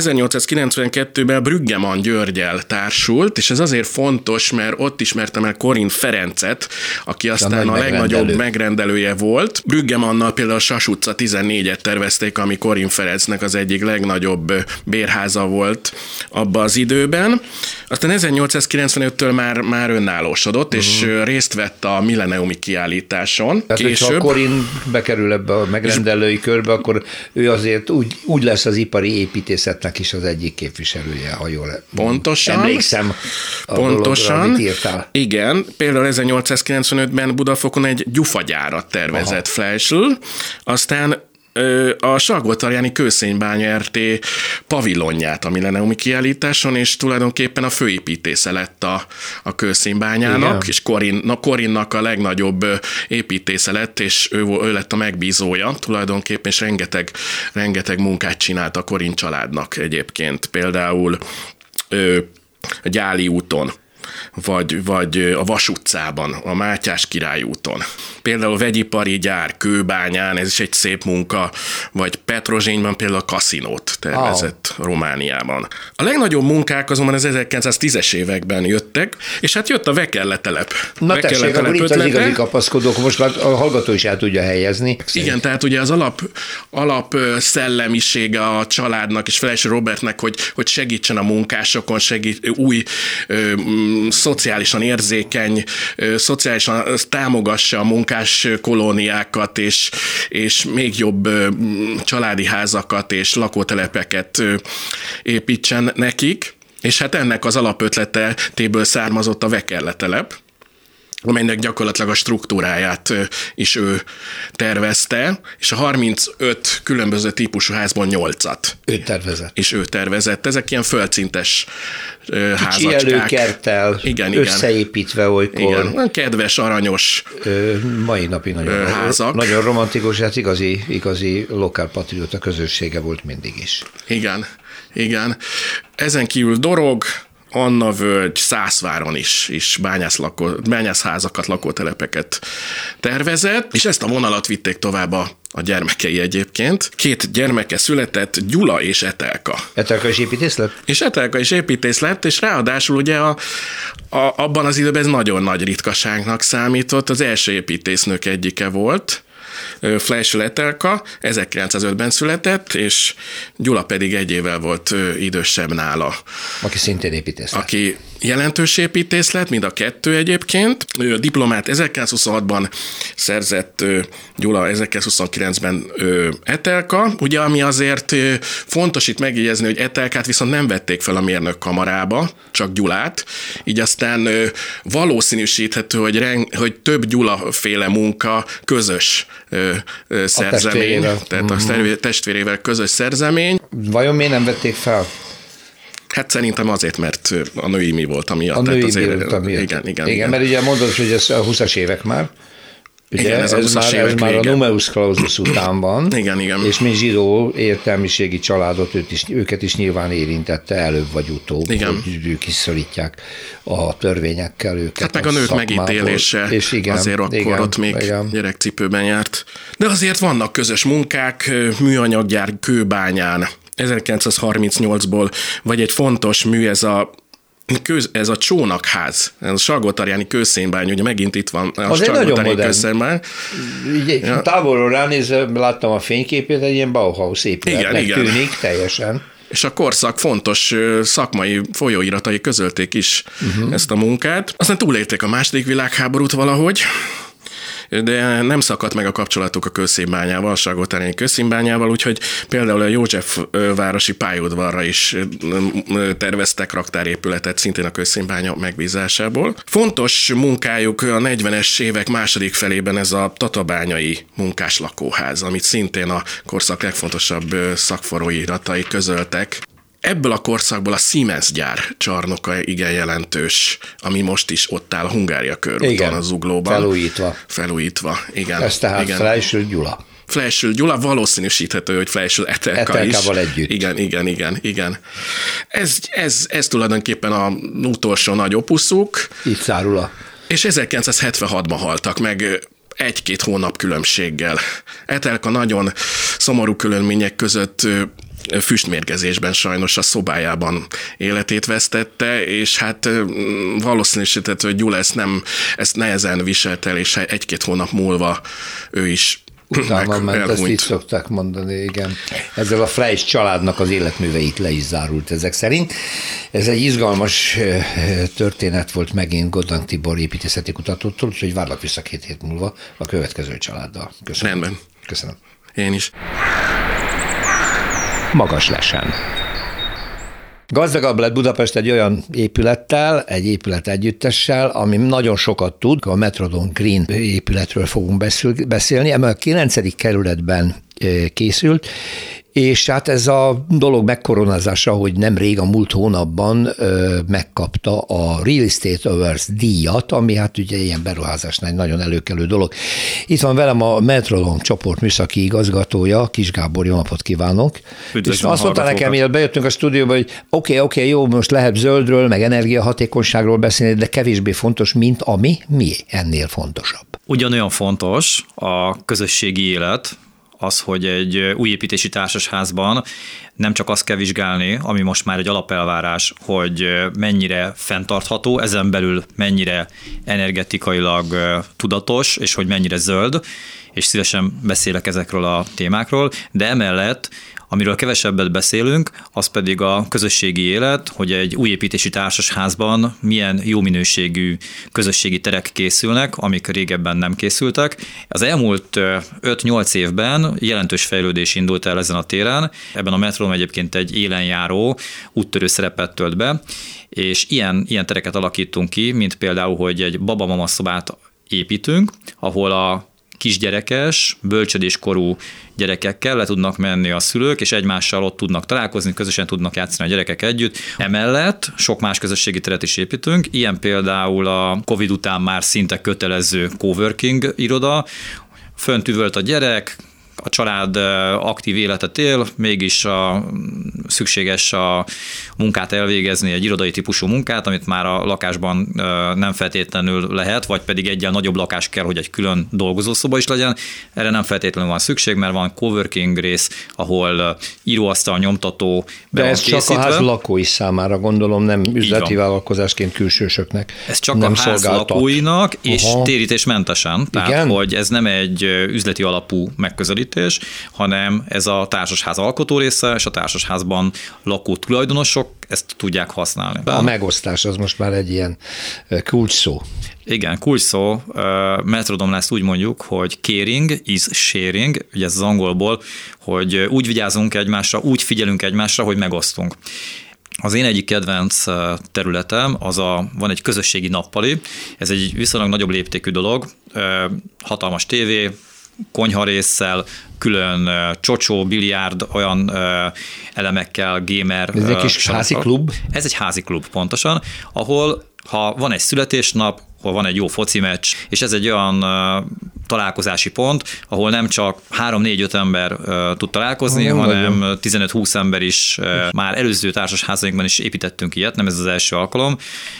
1892-ben Brüggemann Györgyel társult, és ez azért fontos, mert ott ismertem el Korin Ferencet, aki aztán a, a legnagyobb megrendelője volt. Brüggemannal például a Sas utca 14-et tervezték, ami Korin Ferencnek az egyik legnagyobb bérháza volt abba az időben. Aztán 1895-től már, már önállósodott, uh-huh. és mhm. részt vett a milleniumi kiállításon. Tehát, Később. ha Korin bekerül ebbe a megrendelői körbe, akkor ő azért úgy, úgy lesz az ipari építészetnek is az egyik képviselője, ha jól Pontosan. emlékszem a Pontosan. Dologra, amit írtál. Igen, például 1895-ben Budafokon egy gyufagyárat tervezett Fleischl, aztán a Salgótarjáni Kőszénybánya RT pavilonját a Milleniumi kiállításon, és tulajdonképpen a főépítésze lett a, a kőszénybányának, Igen. és Korin, na, Korinnak a legnagyobb építésze lett, és ő, ő lett a megbízója tulajdonképpen, és rengeteg, rengeteg munkát csinált a Korin családnak egyébként. Például a Gyáli úton vagy, vagy a Vas utcában, a Mátyás király úton. Például a vegyipari gyár Kőbányán, ez is egy szép munka, vagy Petrozsényben például a kaszinót tervezett oh. Romániában. A legnagyobb munkák azonban az 1910-es években jöttek, és hát jött a Vekelle telep. Na tessék, akkor itt az igazi kapaszkodók, most már a hallgató is el tudja helyezni. Igen, tehát ugye az alap, alap szellemisége a családnak és Feleső Robertnek, hogy, hogy segítsen a munkásokon, segít, új szociálisan érzékeny, szociálisan támogassa a munkás kolóniákat, és, és még jobb családi házakat és lakótelepeket építsen nekik. És hát ennek az alapötletéből származott a Vekerle telep, amelynek gyakorlatilag a struktúráját is ő tervezte, és a 35 különböző típusú házból 8-at. Ő tervezett. És ő tervezett. Ezek ilyen házacskák. Kicsi előkertel, igen, igen. összeépítve olykor. Igen, kedves, aranyos ö, Mai napi nagyon, házak. nagyon romantikus, hát igazi, igazi lokálpatrióta közössége volt mindig is. Igen, igen. Ezen kívül dorog, Anna völgy, Szászváron is, is bányász lakó, bányászházakat, lakótelepeket tervezett, és ezt a vonalat vitték tovább a a gyermekei egyébként. Két gyermeke született, Gyula és Etelka. Etelka is építész lett? És Etelka is építész lett, és ráadásul ugye a, a, abban az időben ez nagyon nagy ritkaságnak számított. Az első építésznök egyike volt, Flash Letelka 1905-ben született, és Gyula pedig egy évvel volt idősebb nála. Aki szintén építész. Aki jelentős építész lett, mind a kettő egyébként. Ő a diplomát 1926-ban szerzett Gyula 1929-ben Etelka, ugye ami azért fontos itt megjegyezni, hogy Etelkát viszont nem vették fel a mérnök kamarába, csak Gyulát, így aztán valószínűsíthető, hogy, reng, hogy több Gyula féle munka közös szerzemény, a tehát a mhm. testvérével közös szerzemény. Vajon miért nem vették fel? Hát szerintem azért, mert a női mi volt, ami A női mi volt, ami igen, igen, igen, igen. mert ugye mondod, hogy ez a 20-as évek már, Ugye igen, ez, ez, már, ez már a numerus clausus után van, igen, igen. és mi zsidó értelmiségi családot őt is, őket is nyilván érintette előbb vagy utóbb, igen. hogy kiszorítják a törvényekkel őket. Hát meg a, a nők megítélése és igen, azért akkor igen, ott még igen. gyerekcipőben járt. De azért vannak közös munkák, műanyaggyár kőbányán, 1938-ból, vagy egy fontos mű, ez a köz, ez a csónakház, ez a Salgótarjáni kőszénbány, ugye megint itt van a Salgótarjáni kőszénbány. Ja. Távolról ránézve láttam a fényképét, egy ilyen Bauhaus épületnek igen, tűnik igen. teljesen. És a korszak fontos szakmai folyóiratai közölték is uh-huh. ezt a munkát. Aztán túlélték a második világháborút valahogy, de nem szakadt meg a kapcsolatuk a közszínbányával, a Salgótárányi közszínbányával, úgyhogy például a József városi pályaudvarra is terveztek raktárépületet, szintén a közszínbánya megbízásából. Fontos munkájuk a 40-es évek második felében ez a tatabányai munkáslakóház, amit szintén a korszak legfontosabb szakforrói iratai közöltek. Ebből a korszakból a Siemens gyár csarnoka igen jelentős, ami most is ott áll a Hungária körúton, a Zuglóban. felújítva. Felújítva, igen. Ez tehát igen. Fleisül Gyula. Fleisül Gyula valószínűsíthető, hogy Fleisül Etelka Etelkával is. együtt. Igen, igen, igen, igen. Ez, ez, ez tulajdonképpen a utolsó nagy opuszuk. Itt zárul a... És 1976-ban haltak meg egy-két hónap különbséggel. Etelka nagyon szomorú körülmények között füstmérgezésben sajnos a szobájában életét vesztette, és hát valószínűsített, hogy Gyula ezt, nem, ezt nehezen viselt el, és egy-két hónap múlva ő is Utána ment, elhunyt. ezt így szokták mondani, igen. Ezzel a Fleisch családnak az életműveit le is zárult ezek szerint. Ez egy izgalmas történet volt megint Godang Tibor építészeti kutatótól, úgyhogy várlak vissza két hét múlva a következő családdal. Köszönöm. Rendben. Köszönöm. Én is magas lesen. Gazdagabb lett Budapest egy olyan épülettel, egy épület együttessel, ami nagyon sokat tud. A Metrodon Green épületről fogunk beszélni, Emel a 9. kerületben eh, készült, és hát ez a dolog megkoronázása, hogy nem rég a múlt hónapban ö, megkapta a Real Estate Awards díjat, ami hát ugye ilyen beruházásnál egy nagyon előkelő dolog. Itt van velem a Metrodon csoport műszaki igazgatója, Kis Gábor, jó napot kívánok. Üdvözlöm és azt mondta nekem, hogy bejöttünk a stúdióba, hogy oké, okay, oké, okay, jó, most lehet zöldről, meg energiahatékonyságról beszélni, de kevésbé fontos, mint ami mi ennél fontosabb. Ugyanolyan fontos a közösségi élet, az, hogy egy új építési társasházban nem csak azt kell vizsgálni, ami most már egy alapelvárás, hogy mennyire fenntartható, ezen belül mennyire energetikailag tudatos, és hogy mennyire zöld, és szívesen beszélek ezekről a témákról, de emellett Amiről kevesebbet beszélünk, az pedig a közösségi élet, hogy egy új építési társasházban milyen jó minőségű közösségi terek készülnek, amik régebben nem készültek. Az elmúlt 5-8 évben jelentős fejlődés indult el ezen a téren. Ebben a metron egyébként egy élenjáró úttörő szerepet tölt be, és ilyen, ilyen tereket alakítunk ki, mint például, hogy egy babamama szobát építünk, ahol a kisgyerekes, bölcsödéskorú gyerekekkel le tudnak menni a szülők, és egymással ott tudnak találkozni, közösen tudnak játszani a gyerekek együtt. Emellett sok más közösségi teret is építünk, ilyen például a Covid után már szinte kötelező coworking iroda, fönt üvölt a gyerek, a család aktív életet él, mégis a, szükséges a munkát elvégezni, egy irodai típusú munkát, amit már a lakásban nem feltétlenül lehet, vagy pedig egyen nagyobb lakás kell, hogy egy külön dolgozószoba is legyen. Erre nem feltétlenül van szükség, mert van coworking rész, ahol íróasztal, nyomtató De ez csak a ház lakói számára gondolom, nem üzleti vállalkozásként külsősöknek. Ez csak nem a ház lakóinak, és Aha. térítésmentesen. Tehát, Igen? hogy ez nem egy üzleti alapú megközelítés, építés, hanem ez a társasház alkotó része, és a társasházban lakó tulajdonosok ezt tudják használni. A megosztás az most már egy ilyen kulcs szó. Igen, kulcs szó. Metrodom lesz úgy mondjuk, hogy caring is sharing, ugye ez az angolból, hogy úgy vigyázunk egymásra, úgy figyelünk egymásra, hogy megosztunk. Az én egyik kedvenc területem, az a, van egy közösségi nappali, ez egy viszonylag nagyobb léptékű dolog, hatalmas tévé, konyharésszel, külön csocsó, biliárd, olyan elemekkel, gamer. Ez egy kis házi klub? Ez egy házi klub, pontosan, ahol ha van egy születésnap, hol van egy jó foci meccs, és ez egy olyan találkozási pont, ahol nem csak 3-4-5 ember tud találkozni, ah, hanem 15-20 ember is, uh, már előző társasházainkban is építettünk ilyet, nem ez az első alkalom,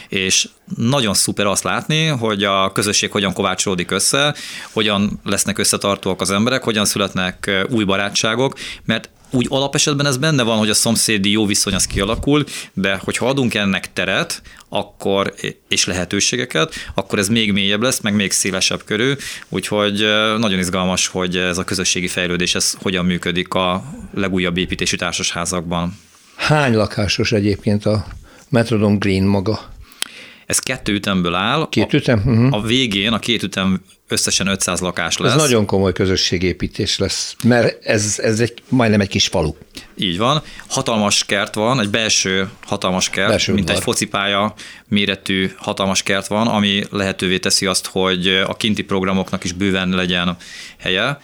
és nagyon szuper azt látni, hogy a közösség hogyan kovácsolódik össze, hogyan lesznek összetartóak az emberek, hogyan születnek új barátságok, mert úgy alapesetben ez benne van, hogy a szomszédi jó viszony az kialakul, de hogyha adunk ennek teret, akkor, és lehetőségeket, akkor ez még mélyebb lesz, meg még szélesebb körül, úgyhogy nagyon izgalmas, hogy ez a közösségi fejlődés ez hogyan működik a legújabb építési társasházakban. Hány lakásos egyébként a Metrodom Green maga? Ez kettő ütemből áll. Két ütem? Uh-huh. A végén a két ütem összesen 500 lakás lesz. Ez nagyon komoly közösségépítés lesz, mert ez, ez egy, majdnem egy kis falu. Így van. Hatalmas kert van, egy belső hatalmas kert, belső mint udvar. egy focipálya méretű hatalmas kert van, ami lehetővé teszi azt, hogy a kinti programoknak is bőven legyen helye,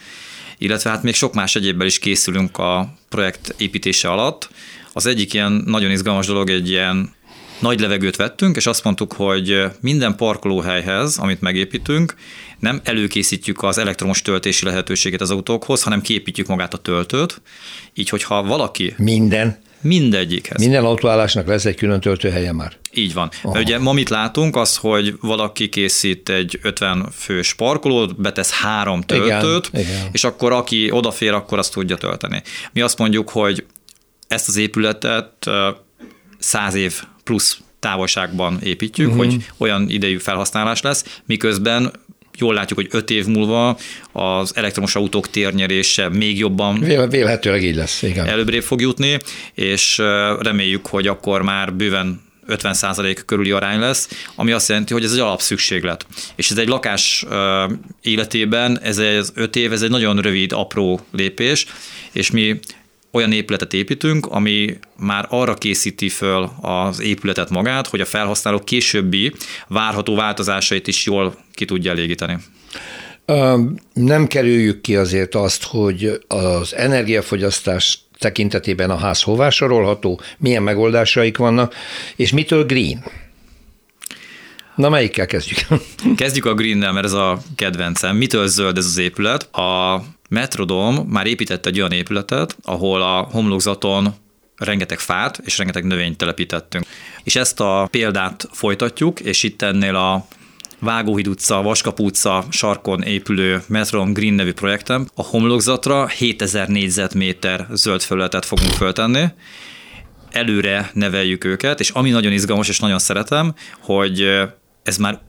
illetve hát még sok más egyébbel is készülünk a projekt építése alatt. Az egyik ilyen nagyon izgalmas dolog egy ilyen nagy levegőt vettünk, és azt mondtuk, hogy minden parkolóhelyhez, amit megépítünk, nem előkészítjük az elektromos töltési lehetőséget az autókhoz, hanem képítjük magát a töltőt. Így, hogyha valaki... Minden? Mindegyikhez. Minden autóállásnak lesz egy külön töltőhelye már. Így van. Mert ugye ma mit látunk, az, hogy valaki készít egy 50 fős parkolót, betesz három töltőt, igen, igen. és akkor aki odafér, akkor azt tudja tölteni. Mi azt mondjuk, hogy ezt az épületet száz év plusz távolságban építjük, uh-huh. hogy olyan idejű felhasználás lesz, miközben jól látjuk, hogy öt év múlva az elektromos autók térnyerése még jobban Vélhetőleg így lesz, igen. előbbre fog jutni, és reméljük, hogy akkor már bőven 50% körüli arány lesz, ami azt jelenti, hogy ez egy alapszükséglet. És ez egy lakás életében, ez az öt év, ez egy nagyon rövid, apró lépés, és mi olyan épületet építünk, ami már arra készíti föl az épületet magát, hogy a felhasználó későbbi várható változásait is jól ki tudja elégíteni. Nem kerüljük ki azért azt, hogy az energiafogyasztás tekintetében a ház hová sorolható, milyen megoldásaik vannak, és mitől green? Na, melyikkel kezdjük? Kezdjük a green mert ez a kedvencem. Mitől zöld ez az épület? A Metrodom már épített egy olyan épületet, ahol a homlokzaton rengeteg fát és rengeteg növényt telepítettünk. És ezt a példát folytatjuk, és itt ennél a Vágóhíd utca, Vaskap utca sarkon épülő Metron Green nevű projektem a homlokzatra 7000 négyzetméter zöld felületet fogunk föltenni, előre neveljük őket, és ami nagyon izgalmas és nagyon szeretem, hogy ez már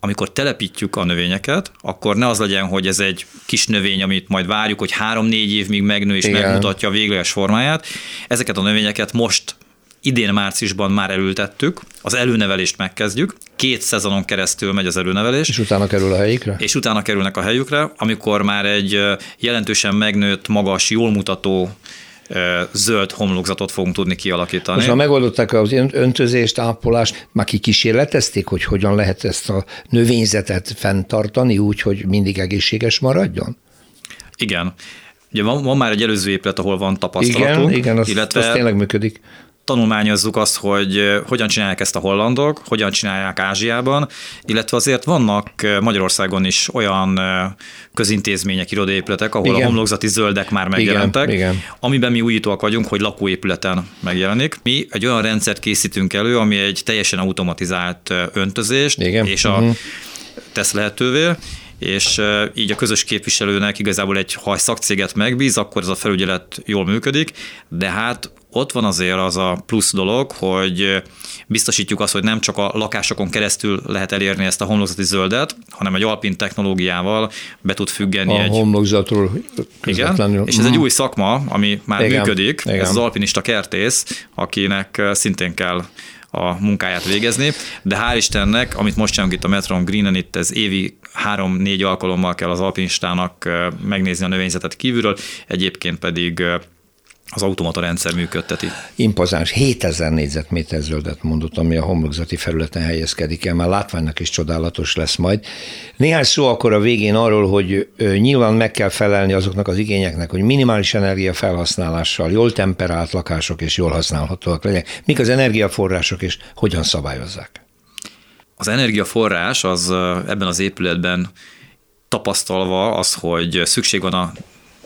amikor telepítjük a növényeket, akkor ne az legyen, hogy ez egy kis növény, amit majd várjuk, hogy három-négy év még megnő és Igen. megmutatja a végleges formáját. Ezeket a növényeket most idén márciusban már elültettük, az előnevelést megkezdjük, két szezonon keresztül megy az előnevelés. És utána kerül a helyükre? És utána kerülnek a helyükre, amikor már egy jelentősen megnőtt, magas, jól mutató zöld homlokzatot fogunk tudni kialakítani. Most már megoldották az öntözést, ápolást, már ki kísérletezték, hogy hogyan lehet ezt a növényzetet fenntartani úgy, hogy mindig egészséges maradjon? Igen. Ugye van, van már egy előző épület, ahol van tapasztalatunk. Igen, igen, az, illetve az tényleg működik tanulmányozzuk azt, hogy hogyan csinálják ezt a hollandok, hogyan csinálják Ázsiában, illetve azért vannak Magyarországon is olyan közintézmények, irodaépületek, ahol igen. a homlokzati zöldek már megjelentek, igen, igen. amiben mi újítóak vagyunk, hogy lakóépületen megjelenik. Mi egy olyan rendszert készítünk elő, ami egy teljesen automatizált öntözést, igen. és a uh-huh. tesz lehetővé, és így a közös képviselőnek igazából egy, ha egy szakcéget megbíz, akkor ez a felügyelet jól működik, de hát ott van azért az a plusz dolog, hogy biztosítjuk azt, hogy nem csak a lakásokon keresztül lehet elérni ezt a homlokzati zöldet, hanem egy alpin technológiával be tud függeni a egy... homlokzatról Igen, és ez egy mhm. új szakma, ami már igen, működik, igen. ez az alpinista kertész, akinek szintén kell a munkáját végezni, de hál' Istennek, amit most csinálunk itt a Metron Greenen, itt ez évi három-négy alkalommal kell az alpinistának megnézni a növényzetet kívülről, egyébként pedig az automata rendszer működteti. Impozáns, 7000 négyzetméter zöldet mondott, ami a homlokzati felületen helyezkedik el, már látványnak is csodálatos lesz majd. Néhány szó akkor a végén arról, hogy nyilván meg kell felelni azoknak az igényeknek, hogy minimális energia felhasználással jól temperált lakások és jól használhatóak legyenek. Mik az energiaforrások és hogyan szabályozzák? Az energiaforrás az ebben az épületben tapasztalva az, hogy szükség van a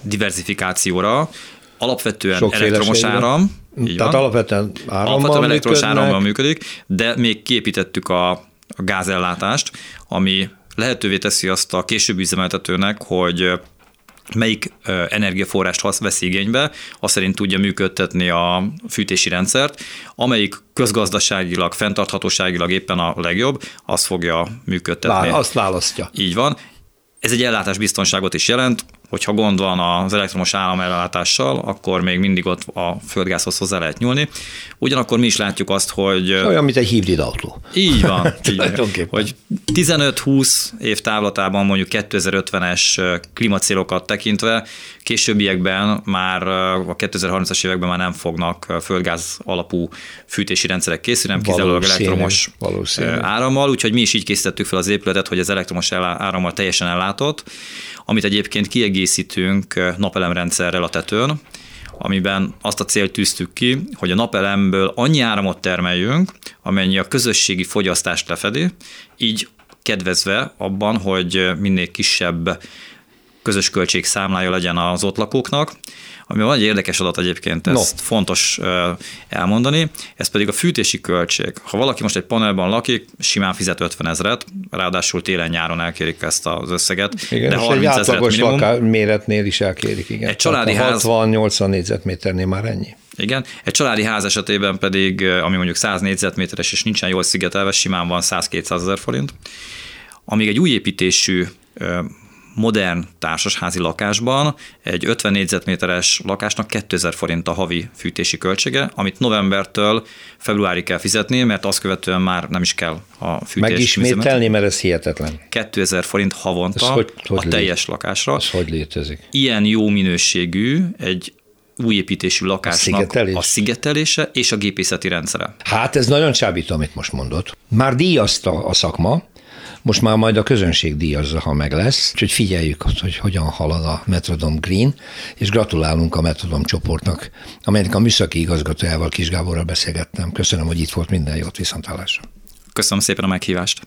diversifikációra, alapvetően elektromos áram, így Tehát van. alapvetően árammal alapvetően elektromos árammal működik, de még kiépítettük a, a gázellátást, ami lehetővé teszi azt a későbbi üzemeltetőnek, hogy melyik energiaforrást vesz igénybe, azt szerint tudja működtetni a fűtési rendszert, amelyik közgazdaságilag, fenntarthatóságilag éppen a legjobb, azt fogja működtetni. Vár, azt választja. Így van. Ez egy ellátásbiztonságot is jelent, hogyha gond van az elektromos áramellátással, akkor még mindig ott a földgázhoz hozzá lehet nyúlni. Ugyanakkor mi is látjuk azt, hogy... Olyan, mint egy hibrid autó. Így van. így hogy 15-20 év távlatában mondjuk 2050-es klímacélokat tekintve, későbbiekben már a 2030-as években már nem fognak földgáz alapú fűtési rendszerek készülni, hanem kizárólag elektromos valószínű. árammal, úgyhogy mi is így készítettük fel az épületet, hogy az elektromos árammal teljesen ellátott, amit egyébként kiegészítünk napelemrendszerrel a tetőn, amiben azt a célt tűztük ki, hogy a napelemből annyi áramot termeljünk, amennyi a közösségi fogyasztást lefedi, így kedvezve abban, hogy minél kisebb közös költség számlája legyen az ott lakóknak, ami van egy érdekes adat egyébként, ezt no. fontos elmondani, ez pedig a fűtési költség. Ha valaki most egy panelban lakik, simán fizet 50 ezeret, ráadásul télen-nyáron elkérik ezt az összeget. Igen, de 30 egy átlagos minimum, méretnél is elkérik, igen. Egy családi ház... 60-80 négyzetméternél már ennyi. Igen, egy családi ház esetében pedig, ami mondjuk 100 négyzetméteres és nincsen jól szigetelve, simán van 100-200 ezer forint. Amíg egy új építésű modern társasházi lakásban egy 50 négyzetméteres lakásnak 2000 forint a havi fűtési költsége, amit novembertől februárig kell fizetni, mert azt követően már nem is kell a fűtés. Megismételni, mert ez hihetetlen. 2000 forint havonta hogy, hogy a teljes lét? lakásra. Ez hogy létezik? Ilyen jó minőségű egy új építésű lakásnak a, szigetelés. a szigetelése és a gépészeti rendszere. Hát ez nagyon csábító, amit most mondott. Már díjazta a szakma, most már majd a közönség díjazza, ha meg lesz, úgyhogy figyeljük, hogy hogyan halad a Metrodom Green, és gratulálunk a Metrodom csoportnak, amelynek a műszaki igazgatójával Kis Gáborral beszélgettem. Köszönöm, hogy itt volt minden jót, viszontlátásra. Köszönöm szépen a meghívást.